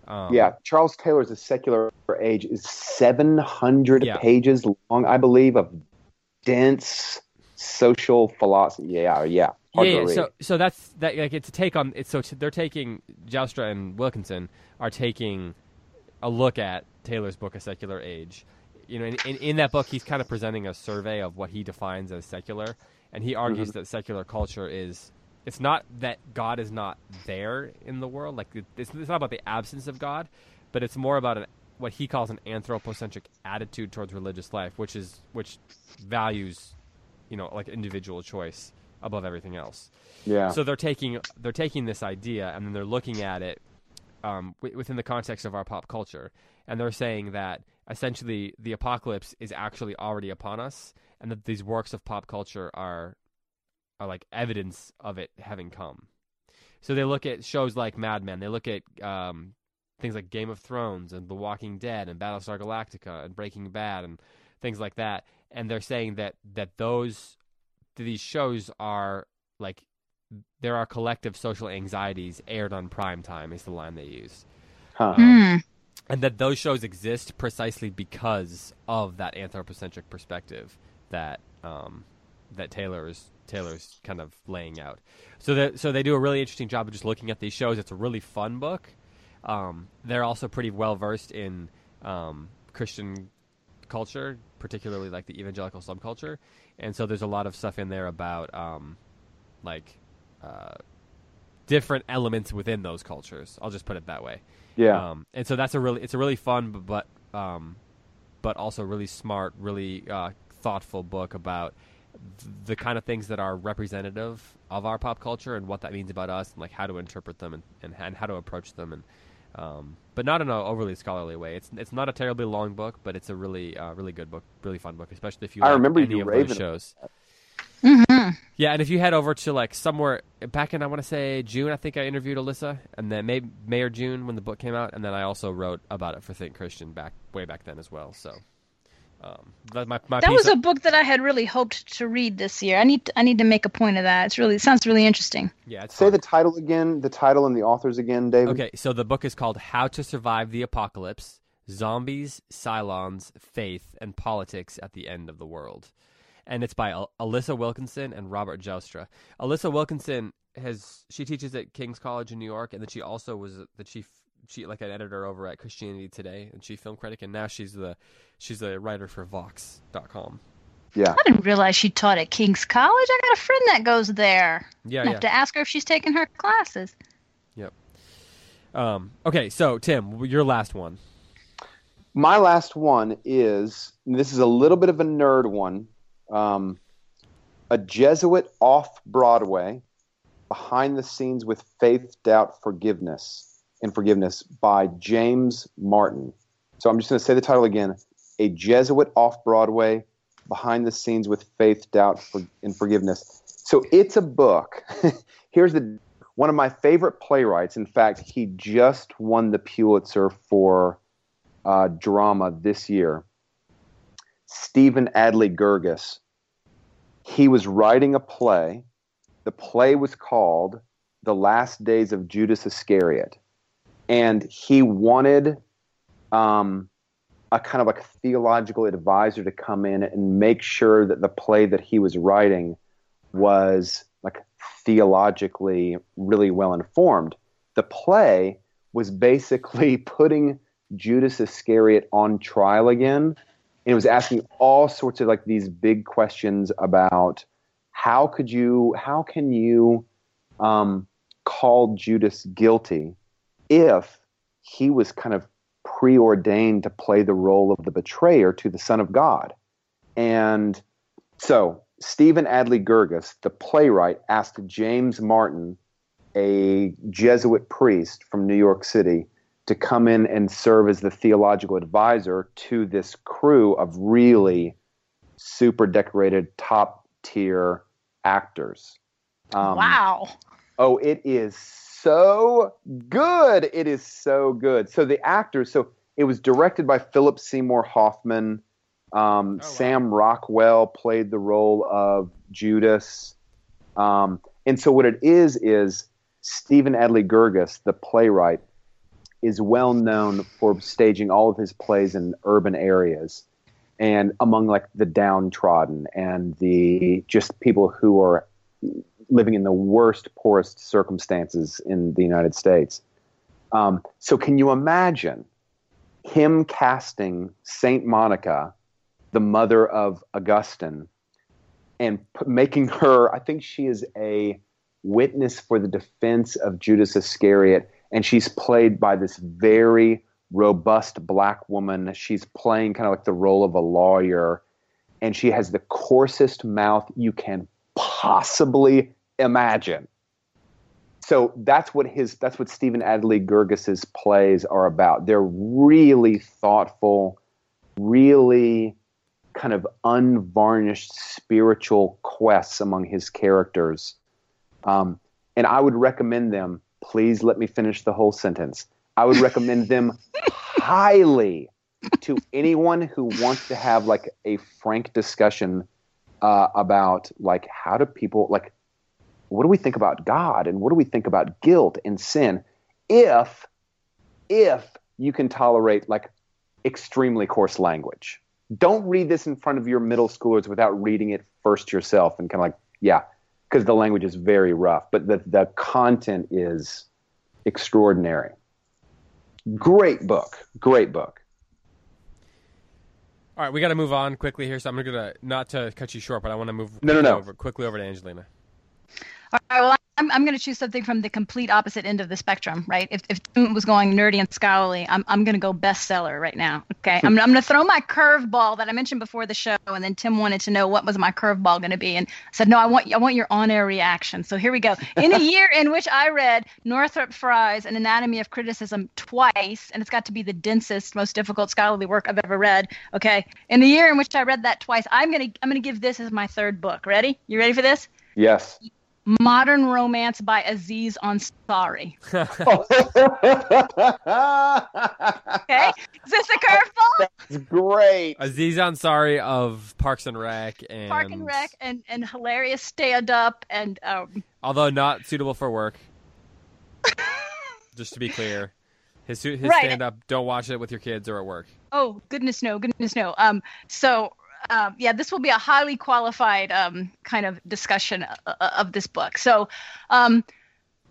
Um, yeah, Charles Taylor's A Secular Age is 700 Yeah. pages long, I believe, of dense, social philosophy. Yeah, yeah. Yeah, yeah. So, so that's that. Like, it's a take on. It's so t- they're taking Joustra and Wilkinson are taking a look at Taylor's book, A Secular Age. You know, in, in, in that book, he's kind of presenting a survey of what he defines as secular, and he argues that secular culture is. It's not that God is not there in the world. Like it's, it's not about the absence of God, but it's more about an, what he calls an anthropocentric attitude towards religious life, which is which values, you know, like individual choice above everything else. yeah. So they're taking they're taking this idea and then they're looking at it um, w- within the context of our pop culture, and they're saying that essentially the apocalypse is actually already upon us, and that these works of pop culture are are like evidence of it having come. So they look at shows like Mad Men. They look at um, things like Game of Thrones and The Walking Dead and Battlestar Galactica and Breaking Bad and things like that, and they're saying that that those these shows are like there are collective social anxieties aired on prime time is the line they use Huh. Hmm. and that those shows exist precisely because of that anthropocentric perspective that um, that Taylor's Taylor's kind of laying out. So that so they do a really interesting job of just looking at these shows. It's a really fun book. Um, they're also pretty well versed in um, Christian culture, particularly like the evangelical subculture, and so there's a lot of stuff in there about um, like uh, different elements within those cultures. I'll just put it that way. yeah. Um, and so that's a really it's a really fun but um, but also really smart, really uh, thoughtful book about the kind of things that are representative of our pop culture and what that means about us and like how to interpret them and, and, and how to approach them and um, but not in an overly scholarly way. It's it's not a terribly long book, but it's a really uh, really good book, really fun book, especially if you I like remember any you of those shows. hmm Yeah, and if you head over to like somewhere back in I want to say June, I think I interviewed Alissa, and then May, May or June when the book came out, and then I also wrote about it for Think Christian back way back then as well. So, um, that my my That piece was a book that I had really hoped to read this year. I need to, I need to make a point of that. It's really it sounds really interesting. yeah. It's Say fun. the title again. The title and the authors again, David. Okay, so the book is called How to Survive the Apocalypse: Zombies, Cylons, Faith, and Politics at the End of the World. And it's by Al- Alissa Wilkinson and Robert Joustra. Alissa Wilkinson has she teaches at King's College in New York, and then she also was the chief she like an editor over at Christianity Today and chief film critic, and now she's the she's a writer for Vox.com. Yeah. I didn't realize she taught at King's College. I got a friend that goes there. Yeah, I yeah. have to ask her if she's taken her classes. Yep. Um, okay, so Tim, your last one. My last one is this is a little bit of a nerd one. Um, a Jesuit off Broadway, behind the scenes with faith, doubt, forgiveness, and forgiveness by James Martin. So I'm just going to say the title again: A Jesuit off Broadway, behind the scenes with faith, doubt, and forgiveness. So it's a book. Here's the one of my favorite playwrights. In fact, he just won the Pulitzer for uh, drama this year. Stephen Adly Guirgis. He was writing a play. The play was called The Last Days of Judas Iscariot. And he wanted um, a kind of like theological advisor to come in and make sure that the play that he was writing was like theologically really well informed. The play was basically putting Judas Iscariot on trial again. And it was asking all sorts of like these big questions about how could you, how can you um, call Judas guilty if he was kind of preordained to play the role of the betrayer to the Son of God? And so Stephen Adly Guirgis, the playwright, asked James Martin, a Jesuit priest from New York City, to come in and serve as the theological advisor to this crew of really super decorated, top tier actors. Um, wow. Oh, it is so good. It is so good. So the actors, so it was directed by Philip Seymour Hoffman. Um, wow. Sam Rockwell played the role of Judas. Um, and so what it is is Stephen Adly Guirgis, the playwright, is well known for staging all of his plays in urban areas. and among like the downtrodden and the just people who are living in the worst, poorest circumstances in the United States. Um, so, can you imagine him casting Saint Monica, the mother of Augustine, and p- making her? I think she is a witness for the defense of Judas Iscariot, and she's played by this very robust black woman. She's playing kind of like the role of a lawyer, and she has the coarsest mouth you can possibly imagine. So that's what his that's what Stephen Adly Guirgis's plays are about. They're really thoughtful, really kind of unvarnished spiritual quests among his characters. Um, and I would recommend them. Please let me finish the whole sentence. I would recommend them highly to anyone who wants to have like a frank discussion uh, about like how do people like what do we think about God and what do we think about guilt and sin if if you can tolerate like extremely coarse language. Don't read this in front of your middle schoolers without reading it first yourself and kind of like yeah, because the language is very rough, but the the content is extraordinary. Great book. Great book. All right, we got to move on quickly here, so I'm gonna not to cut you short, but I want to move no, no, no. Over, quickly over to Angelina. All right. Well, I'm, I'm going to choose something from the complete opposite end of the spectrum, right? If, if Tim was going nerdy and scholarly, I'm, I'm going to go bestseller right now. Okay. I'm, I'm going to throw my curveball that I mentioned before the show, and then Tim wanted to know what was my curveball going to be, and I said, no, I want I want your on-air reaction. So here we go. In a year in which I read Northrop Frye's An Anatomy of Criticism twice, and it's got to be the densest, most difficult scholarly work I've ever read. Okay. In the year in which I read that twice, I'm gonna I'm gonna give this as my third book. Ready? You ready for this? Yes. Modern Romance by Aziz Ansari. okay, is this a curveball? That's great. Aziz Ansari of Parks and Rec and Park and Rec and and hilarious stand up and um. Although not suitable for work. just to be clear, his his Right. stand up. Don't watch it with your kids or at work. Oh goodness no, goodness no. Um, so um, yeah, this will be a highly qualified um, kind of discussion uh, uh, of this book. So, um,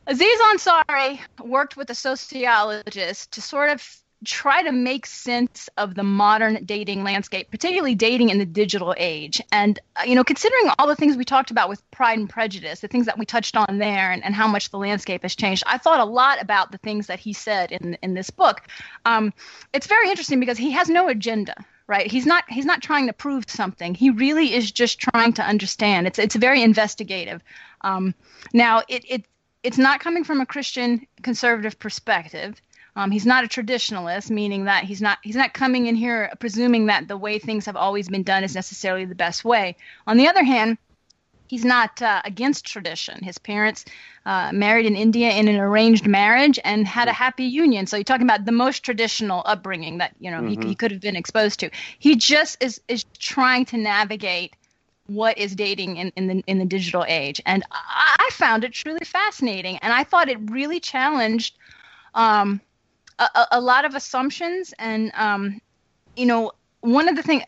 Aziz Ansari worked with a sociologist to sort of try to make sense of the modern dating landscape, particularly dating in the digital age. And, uh, you know, considering all the things we talked about with Pride and Prejudice, the things that we touched on there, and, and how much the landscape has changed, I thought a lot about the things that he said in, in this book. Um, it's very interesting because he has no agenda right? He's not he's not trying to prove something. He really is just trying to understand. It's it's very investigative. Um, now it, it it's not coming from a christian conservative perspective. Um, he's not a traditionalist meaning that he's not he's not coming in here presuming that the way things have always been done is necessarily the best way. On the other hand he's not uh, against tradition. His parents uh, married in India in an arranged marriage and had a happy union. So you're talking about the most traditional upbringing that you know he, he could have been exposed to. He just is is trying to navigate what is dating in, in the in the digital age, and I, I found it truly fascinating. And I thought it really challenged um, a, a- a lot of assumptions and um, you know one of the things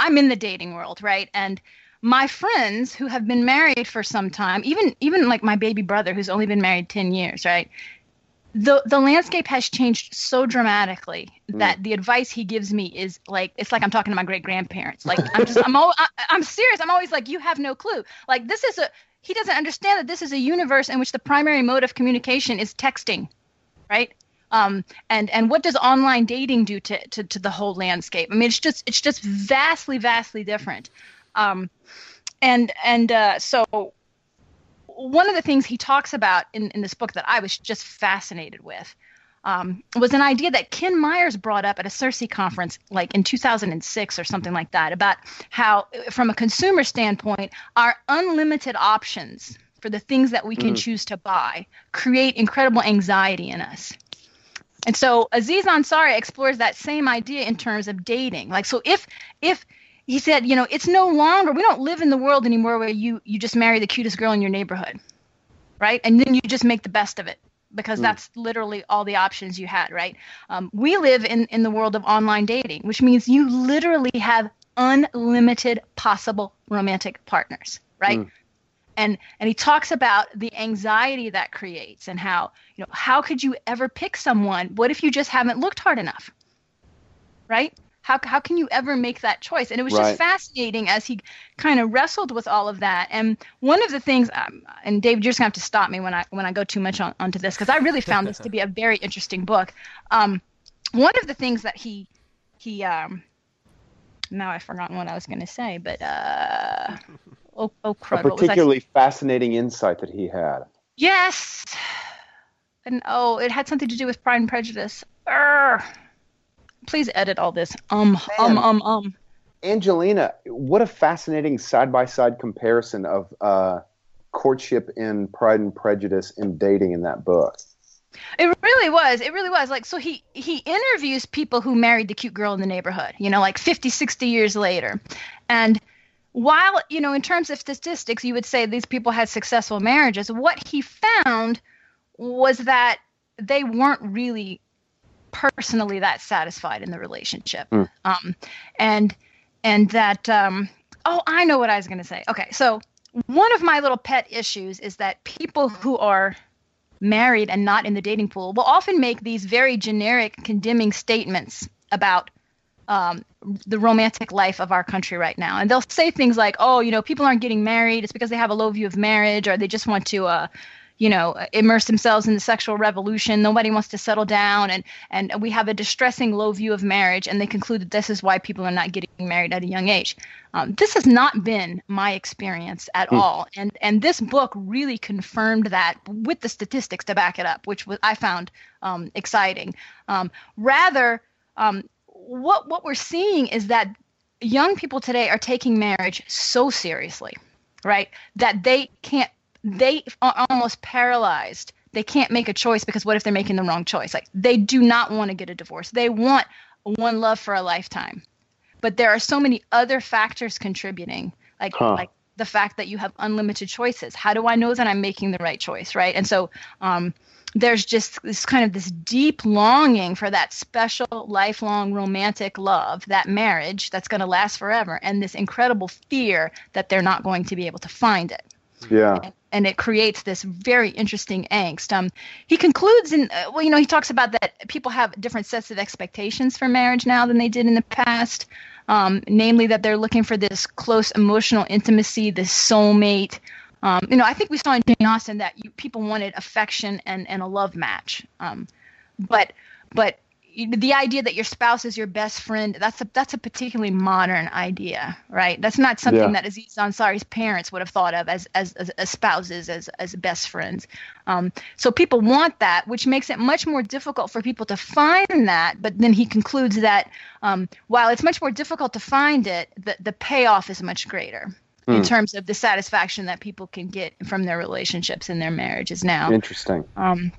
i'm in the dating world right and my friends who have been married for some time even even like my baby brother who's only been married 10 years right the the landscape has changed so dramatically that the advice he gives me is like it's like I'm talking to my great grandparents. Like I'm just I'm al- I, I'm serious. I'm always like you have no clue. Like this is a he doesn't understand that this is a universe in which the primary mode of communication is texting, right? Um, and and what does online dating do to, to to the whole landscape? I mean, it's just it's just vastly vastly different. Um, and and uh, so one of the things he talks about in, in this book that I was just fascinated with um, was an idea that Ken Myers brought up at a CiRCE conference like in 2006 or something like that about how, from a consumer standpoint, our unlimited options for the things that we can choose to buy create incredible anxiety in us. And so Aziz Ansari explores that same idea in terms of dating. Like, so if if he said, you know, it's no longer we don't live in the world anymore where you you just marry the cutest girl in your neighborhood, right? And then you just make the best of it because that's literally all the options you had, right? Um, we live in in the world of online dating, which means you literally have unlimited possible romantic partners, right? Mm. And and he talks about the anxiety that creates and how, you know, how could you ever pick someone? What if you just haven't looked hard enough? Right? How, how can you ever make that choice? And it was right. just fascinating as he kind of wrestled with all of that. And one of the things, um, and David, you're just gonna have to stop me when I when I go too much on, onto this because I really found this to be a very interesting book. Um, one of the things that he he um, now I've forgotten what I was going to say, but uh, oh, oh crud, a particularly fascinating insight that he had. Yes, and oh, it had something to do with Pride and Prejudice. Urgh please edit all this. Um, um, um, um. Angelina, what a fascinating side by side comparison of uh, courtship in Pride and Prejudice and dating in that book. It really was. It really was. Like so he he interviews people who married the cute girl in the neighborhood, you know, like 50, 60 years later. And while, you know, in terms of statistics, you would say these people had successful marriages, what he found was that they weren't really personally that satisfied in the relationship. Mm. Um, and and that um, oh, I know what I was going to say. Okay, so one of my little pet issues is that people who are married and not in the dating pool will often make these very generic condemning statements about um, the romantic life of our country right now. And they'll say things like, oh, you know, people aren't getting married. It's because they have a low view of marriage or they just want to, uh, you know immerse themselves in the sexual revolution. Nobody wants to settle down. And and we have a distressing low view of marriage and they conclude that this is why people are not getting married at a young age. Um, this has not been my experience at mm. all. And and this book really confirmed that with the statistics to back it up which was i found um, exciting. Um, rather um, what what we're seeing is that young people today are taking marriage so seriously right? That they can't they are almost paralyzed. They can't make a choice because what if they're making the wrong choice? Like they do not want to get a divorce. They want one love for a lifetime. But there are so many other factors contributing, like huh. like the fact that you have unlimited choices. How do I know that I'm making the right choice, right? And so um, there's just this kind of this deep longing for that special lifelong romantic love, that marriage that's going to last forever, and this incredible fear that they're not going to be able to find it. Yeah. And, and it creates this very interesting angst. Um, he concludes in, uh, well, you know, he talks about that people have different sets of expectations for marriage now than they did in the past. Um, namely, that they're looking for this close emotional intimacy, this soulmate. Um, you know, I think we saw in Jane Austen that you, people wanted affection and, and a love match. Um, but but the idea that your spouse is your best friend that's a that's a particularly modern idea right that's not something yeah. that aziz ansari's parents would have thought of as as, as, spouses as as best friends um, so people want that which makes it much more difficult for people to find that but then he concludes that um, while it's much more difficult to find it the, the payoff is much greater in hmm. terms of the satisfaction that people can get from their relationships and their marriages now interesting um,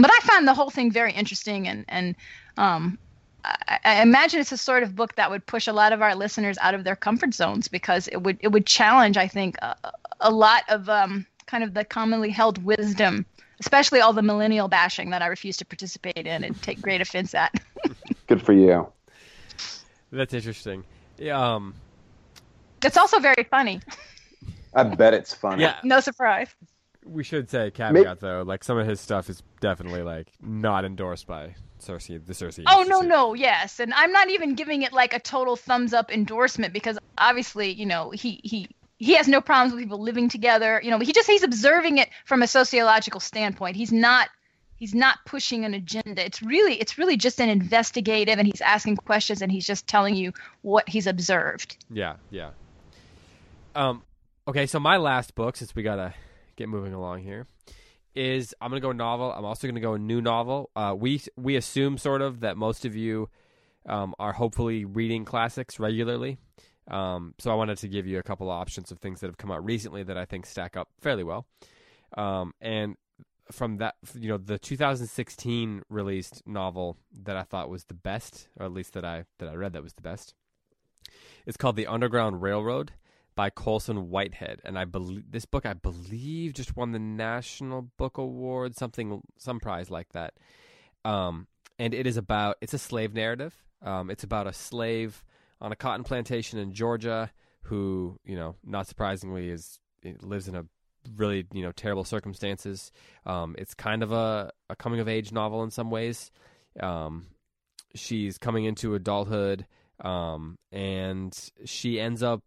but I found the whole thing very interesting and and um, I, I, imagine it's a sort of book that would push a lot of our listeners out of their comfort zones because it would it would challenge, I think, a, a lot of um, kind of the commonly held wisdom, especially all the millennial bashing that I refuse to participate in and take great offense at. Good for you. That's interesting. Yeah. Um, it's also very funny. I bet it's funny. Yeah. No surprise. We should say caveat Maybe. though, like some of his stuff is definitely like not endorsed by CiRCE, the CiRCE. Oh no, no, yes, and I'm not even giving it like a total thumbs up endorsement because obviously, you know, he he he has no problems with people living together. You know, he just he's observing it from a sociological standpoint. He's not he's not pushing an agenda. It's really it's really just an investigative, and he's asking questions, and he's just telling you what he's observed. Yeah, yeah. Um. Okay, so my last book, since we gotta get moving along here, is I'm gonna go novel. I'm also gonna go new novel. Uh, we we assume sort of that most of you um, are hopefully reading classics regularly. Um, so I wanted to give you a couple of options of things that have come out recently that I think stack up fairly well. Um, and from that, you know, the 2016 released novel that I thought was the best, or at least that I that I read that was the best, it's called The Underground Railroad by Colson Whitehead, and I believe this book I believe just won the National Book Award, something some prize like that. Um, and it is about it's a slave narrative. Um, it's about a slave on a cotton plantation in Georgia, who you know, not surprisingly, is lives in a really you know terrible circumstances. Um, it's kind of a, a coming of age novel in some ways. Um, she's coming into adulthood, um, and she ends up,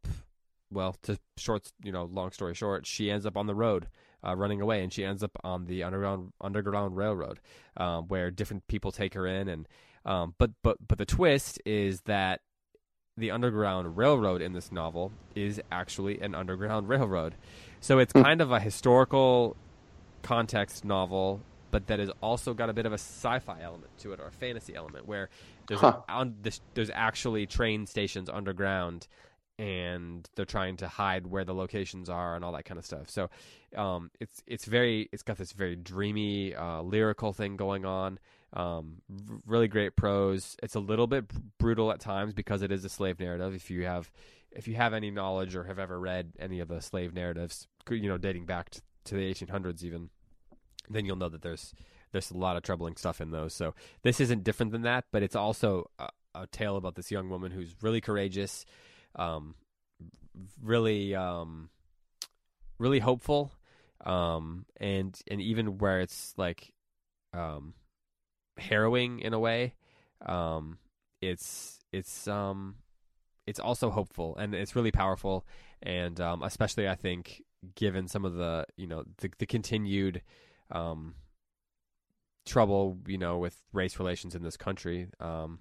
well, to short, you know, long story short, she ends up on the road. Uh, running away, and she ends up on the underground underground railroad, um, where different people take her in, and um, but but but the twist is that the underground railroad in this novel is actually an underground railroad, so it's Hmm. kind of a historical context novel, but that has also got a bit of a sci-fi element to it or a fantasy element where there's Huh. on this, there's actually train stations underground and they're trying to hide where the locations are and all that kind of stuff. So um, it's it's very it's got this very dreamy uh, lyrical thing going on. Um, really great prose. It's a little bit brutal at times because it is a slave narrative. If you have if you have any knowledge or have ever read any of the slave narratives, you know, dating back to, to the 1800s even, then you'll know that there's there's a lot of troubling stuff in those. So this isn't different than that, but it's also a, a tale about this young woman who's really courageous, um, really um, really hopeful, um, and and even where it's like um, harrowing in a way, um, it's it's um, it's also hopeful and it's really powerful, and um, especially I think given some of the you know the, the continued um, trouble you know with race relations in this country. Um,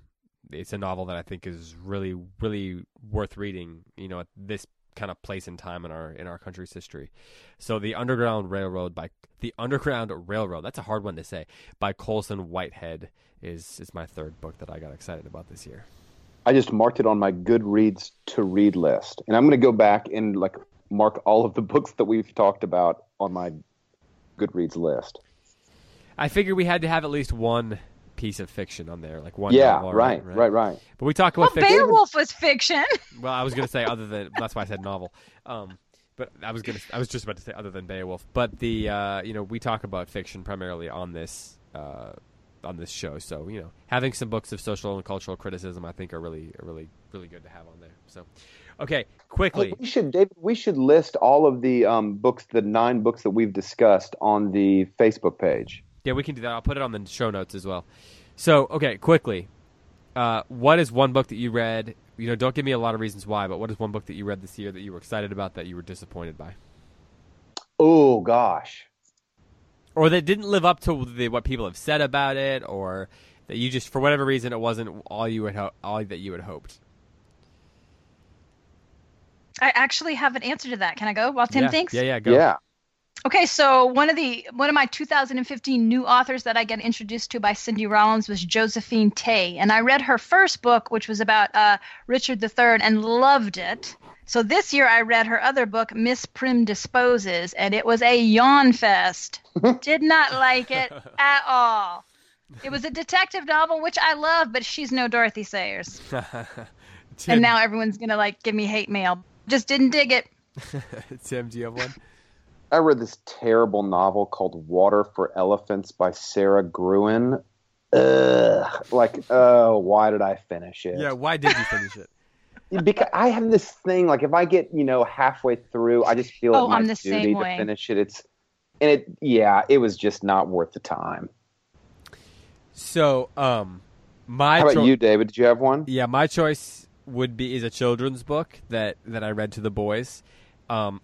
it's a novel that I think is really really worth reading. You know, at this kind of place in time in our in our country's history. So the Underground Railroad by the Underground Railroad. That's a hard one to say. By Colson Whitehead is is my third book that I got excited about this year. I just marked it on my Goodreads to read list, and I'm going to go back and like mark all of the books that we've talked about on my Goodreads list. I figured we had to have at least one piece of fiction on there, like one. yeah, novel, right, right, right. But we talk Well, about fiction. Beowulf was fiction. Well, I was gonna say other than that's why I said novel. Um, but I was gonna I was just about to say other than Beowulf. But the uh, you know we talk about fiction primarily on this uh, on this show, so you know having some books of social and cultural criticism I think are really are really really good to have on there. So, okay, quickly. We should, David. We should list all of the um, books, the nine books that we've discussed on the Facebook page. Yeah, we can do that. I'll put it on the show notes as well. So, okay, quickly. Uh, what is one book that you read? You know, don't give me a lot of reasons why, but what is one book that you read this year that you were excited about that you were disappointed by, Oh gosh, or that didn't live up to the, what people have said about it, or that you just, for whatever reason, it wasn't all you had ho- all that you had hoped? I actually have an answer to that. Can I go while Tim yeah. thinks? Yeah, yeah, go. yeah. Okay, so one of the one of my 2015 new authors that I got introduced to by Cindy Rollins was Josephine Tey, and I read her first book, which was about uh, Richard III, and loved it. So this year I read her other book, Miss Pym Disposes, and it was a yawn fest. Did not like it at all. It was a detective novel, which I love, but she's no Dorothy Sayers. Tim, And now everyone's gonna like give me hate mail. Just didn't dig it. Tim, do you have one? I read this terrible novel called Water for Elephants by Sara Gruen. Ugh. Like, oh, why did I finish it? Yeah, why did you finish it? because I have this thing like if I get you know halfway through, I just feel Oh, it my I'm the duty same to finish it. It's and it yeah, it was just not worth the time. So, um, my How about cho- you, David? Did you have one? Yeah, my choice would be is a children's book that that I read to the boys, um,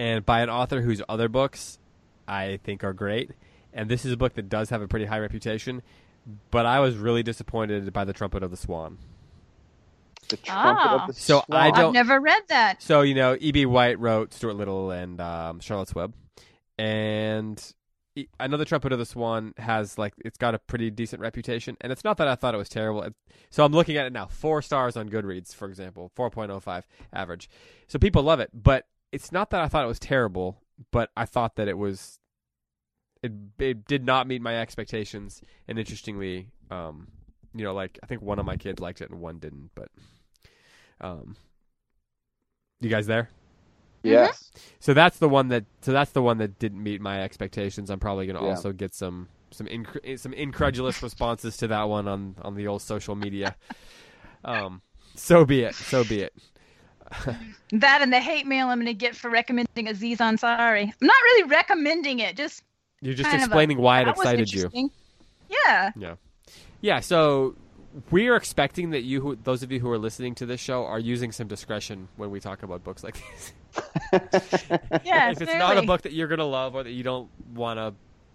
and by an author whose other books I think are great. And this is a book that does have a pretty high reputation, but I was really disappointed by the Trumpet of the Swan. The Trumpet Ah. of the So I don't- I've never read that. So you know, E.B. White wrote Stuart Little and um, Charlotte's Web, and another Trumpet of the Swan has like it's got a pretty decent reputation. And it's not that I thought it was terrible. So I'm looking at it now, four stars on Goodreads, for example, 4.05 average. So people love it, but it's not that I thought it was terrible, but I thought that it was. It, it did not meet my expectations, and interestingly, um, you know, like I think one of my kids liked it and one didn't, but um, you guys there? Yes. So that's the one that so that's the one that didn't meet my expectations. I'm probably going to Yeah. also get some some inc- some incredulous responses to that one on on the old social media. Um, So be it. So be it. that and the hate mail I'm going to get for recommending Aziz Ansari. I'm not really recommending it. Just you're just explaining a, why it excited you. Yeah. Yeah. Yeah. So we are expecting that you, who, those of you who are listening to this show, are using some discretion when we talk about books like these. yeah, if it's not a book that you're gonna love or that you don't want to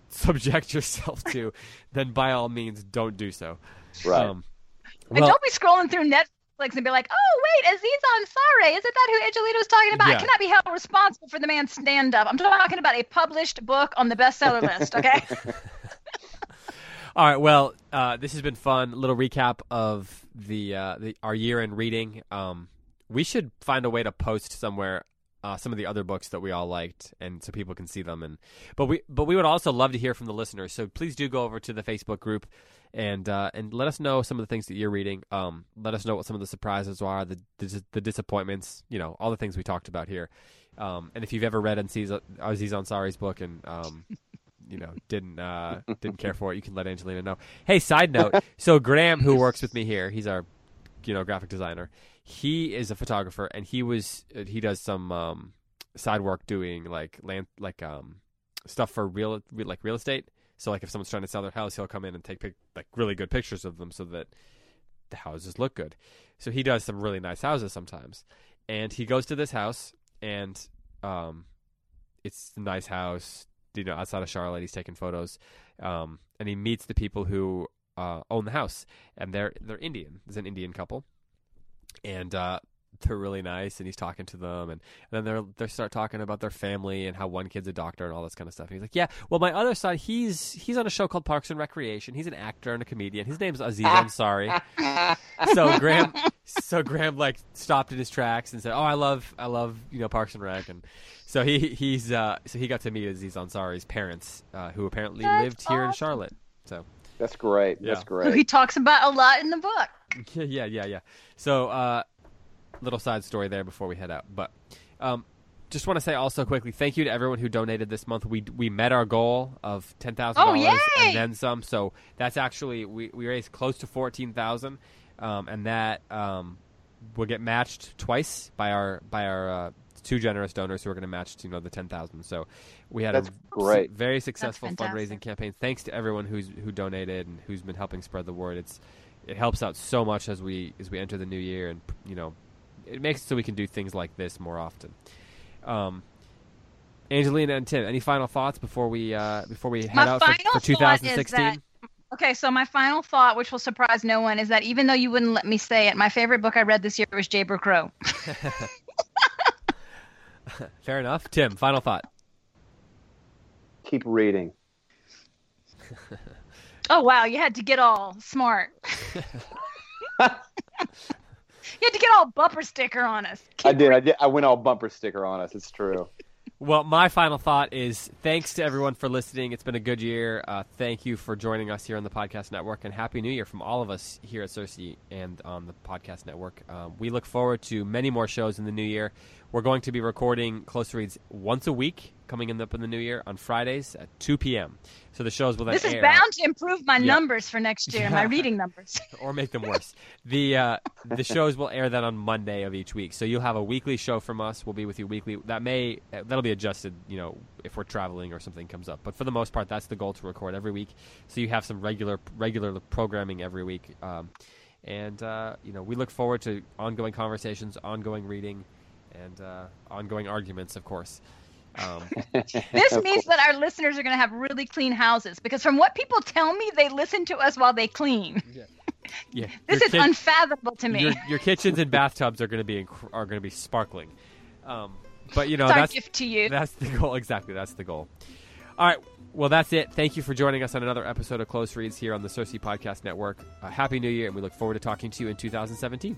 subject yourself to, then by all means, don't do so. Right. Um, well, and don't be scrolling through Netflix and be like, "Oh, wait, Aziz Ansari, isn't that who Angelina was talking about?" Yeah. I cannot be held responsible for the man's stand-up. I'm talking about a published book on the bestseller list. Okay. All right. Well, uh, this has been fun. Little recap of the, uh, the our year in reading. Um, we should find a way to post somewhere uh, some of the other books that we all liked, and so people can see them. And but we but we would also love to hear from the listeners. So please do go over to the Facebook group and uh, and let us know some of the things that you're reading. Um, let us know what some of the surprises are, the the, the disappointments. You know, all the things we talked about here. Um, and if you've ever read Aziz, Aziz Ansari's book and um, you know didn't uh, didn't care for it, you can let Angelina know. Hey, side note. So Graham, who works with me here, he's our you know graphic designer. He is a photographer, and he was uh, he does some um, side work doing like land like um, stuff for real like real estate. So like if someone's trying to sell their house, he'll come in and take pic- like really good pictures of them so that the houses look good. So he does some really nice houses sometimes, and he goes to this house and um, it's a nice house you know outside of Charlotte. He's taking photos, um, and he meets the people who uh, own the house, and they're they're Indian. There's an Indian couple, and uh, they're really nice. And he's talking to them, and, and then they're they start talking about their family and how one kid's a doctor and all this kind of stuff. And he's like, "Yeah, well, my other son, he's he's on a show called Parks and Recreation. He's an actor and a comedian. His name's Aziz Ansari." so Graham, so Graham like stopped in his tracks and said, "Oh, I love I love you know Parks and Rec and." So he he's uh, so he got to meet Aziz Ansari's parents, uh, who apparently That's lived here in Charlotte. So that's great. Yeah. That's great. He talks about a lot in the book. Yeah, yeah, yeah, yeah. So uh, little side story there before we head out, but um, just want to say also quickly, thank you to everyone who donated this month. We we met our goal of ten thousand oh, dollars and then some. So that's actually we we raised close to fourteen thousand, um, and that um, will get matched twice by our by our uh, two generous donors who are going to match, you know, the ten thousand. So we had That's a great. very successful fundraising campaign. Thanks to everyone who's who donated and who's been helping spread the word. It's it helps out so much as we as we enter the new year, and you know, it makes it so we can do things like this more often. Um, Angelina and Tim, any final thoughts before we uh, before we head My out for, for 2016? Okay, so my final thought, which will surprise no one, is that even though you wouldn't let me say it, my favorite book I read this year was Jayber Crow. Fair enough. Tim, final thought. Keep reading. oh wow, you had to get all smart. you had to get all bumper sticker on us. Keep I did. I did. I went all bumper sticker on us. It's true. Well, my final thought is thanks to everyone for listening. It's been a good year. Uh, thank you for joining us here on the Podcast Network, and Happy New Year from all of us here at CiRCE and on the Podcast Network. Um, we look forward to many more shows in the new year. We're going to be recording Close Reads once a week coming in up in the new year on Fridays at 2 p.m. So the shows will then This is air. bound to improve my yeah. numbers for next year, my reading numbers. or make them worse. the uh, the shows will air then on Monday of each week. So you'll have a weekly show from us. We'll be with you weekly. That may that'll be adjusted, you know, if we're traveling or something comes up. But for the most part, that's the goal to record every week. So you have some regular regular programming every week. Um, and uh, you know, we look forward to ongoing conversations, ongoing reading and uh, ongoing arguments, of course. Um, this means that our listeners are going to have really clean houses because, from what people tell me, they listen to us while they clean. Yeah. yeah. this your is unfathomable to me. Your, your, kitchens and bathtubs are going to be inc- are going to be sparkling. Um, but you know it's that's gift to you. That's the goal. Exactly. That's the goal. All right. Well, that's it. Thank you for joining us on another episode of Close Reads here on the CiRCE Podcast Network. Uh, Happy New Year, and we look forward to talking to you in 2017.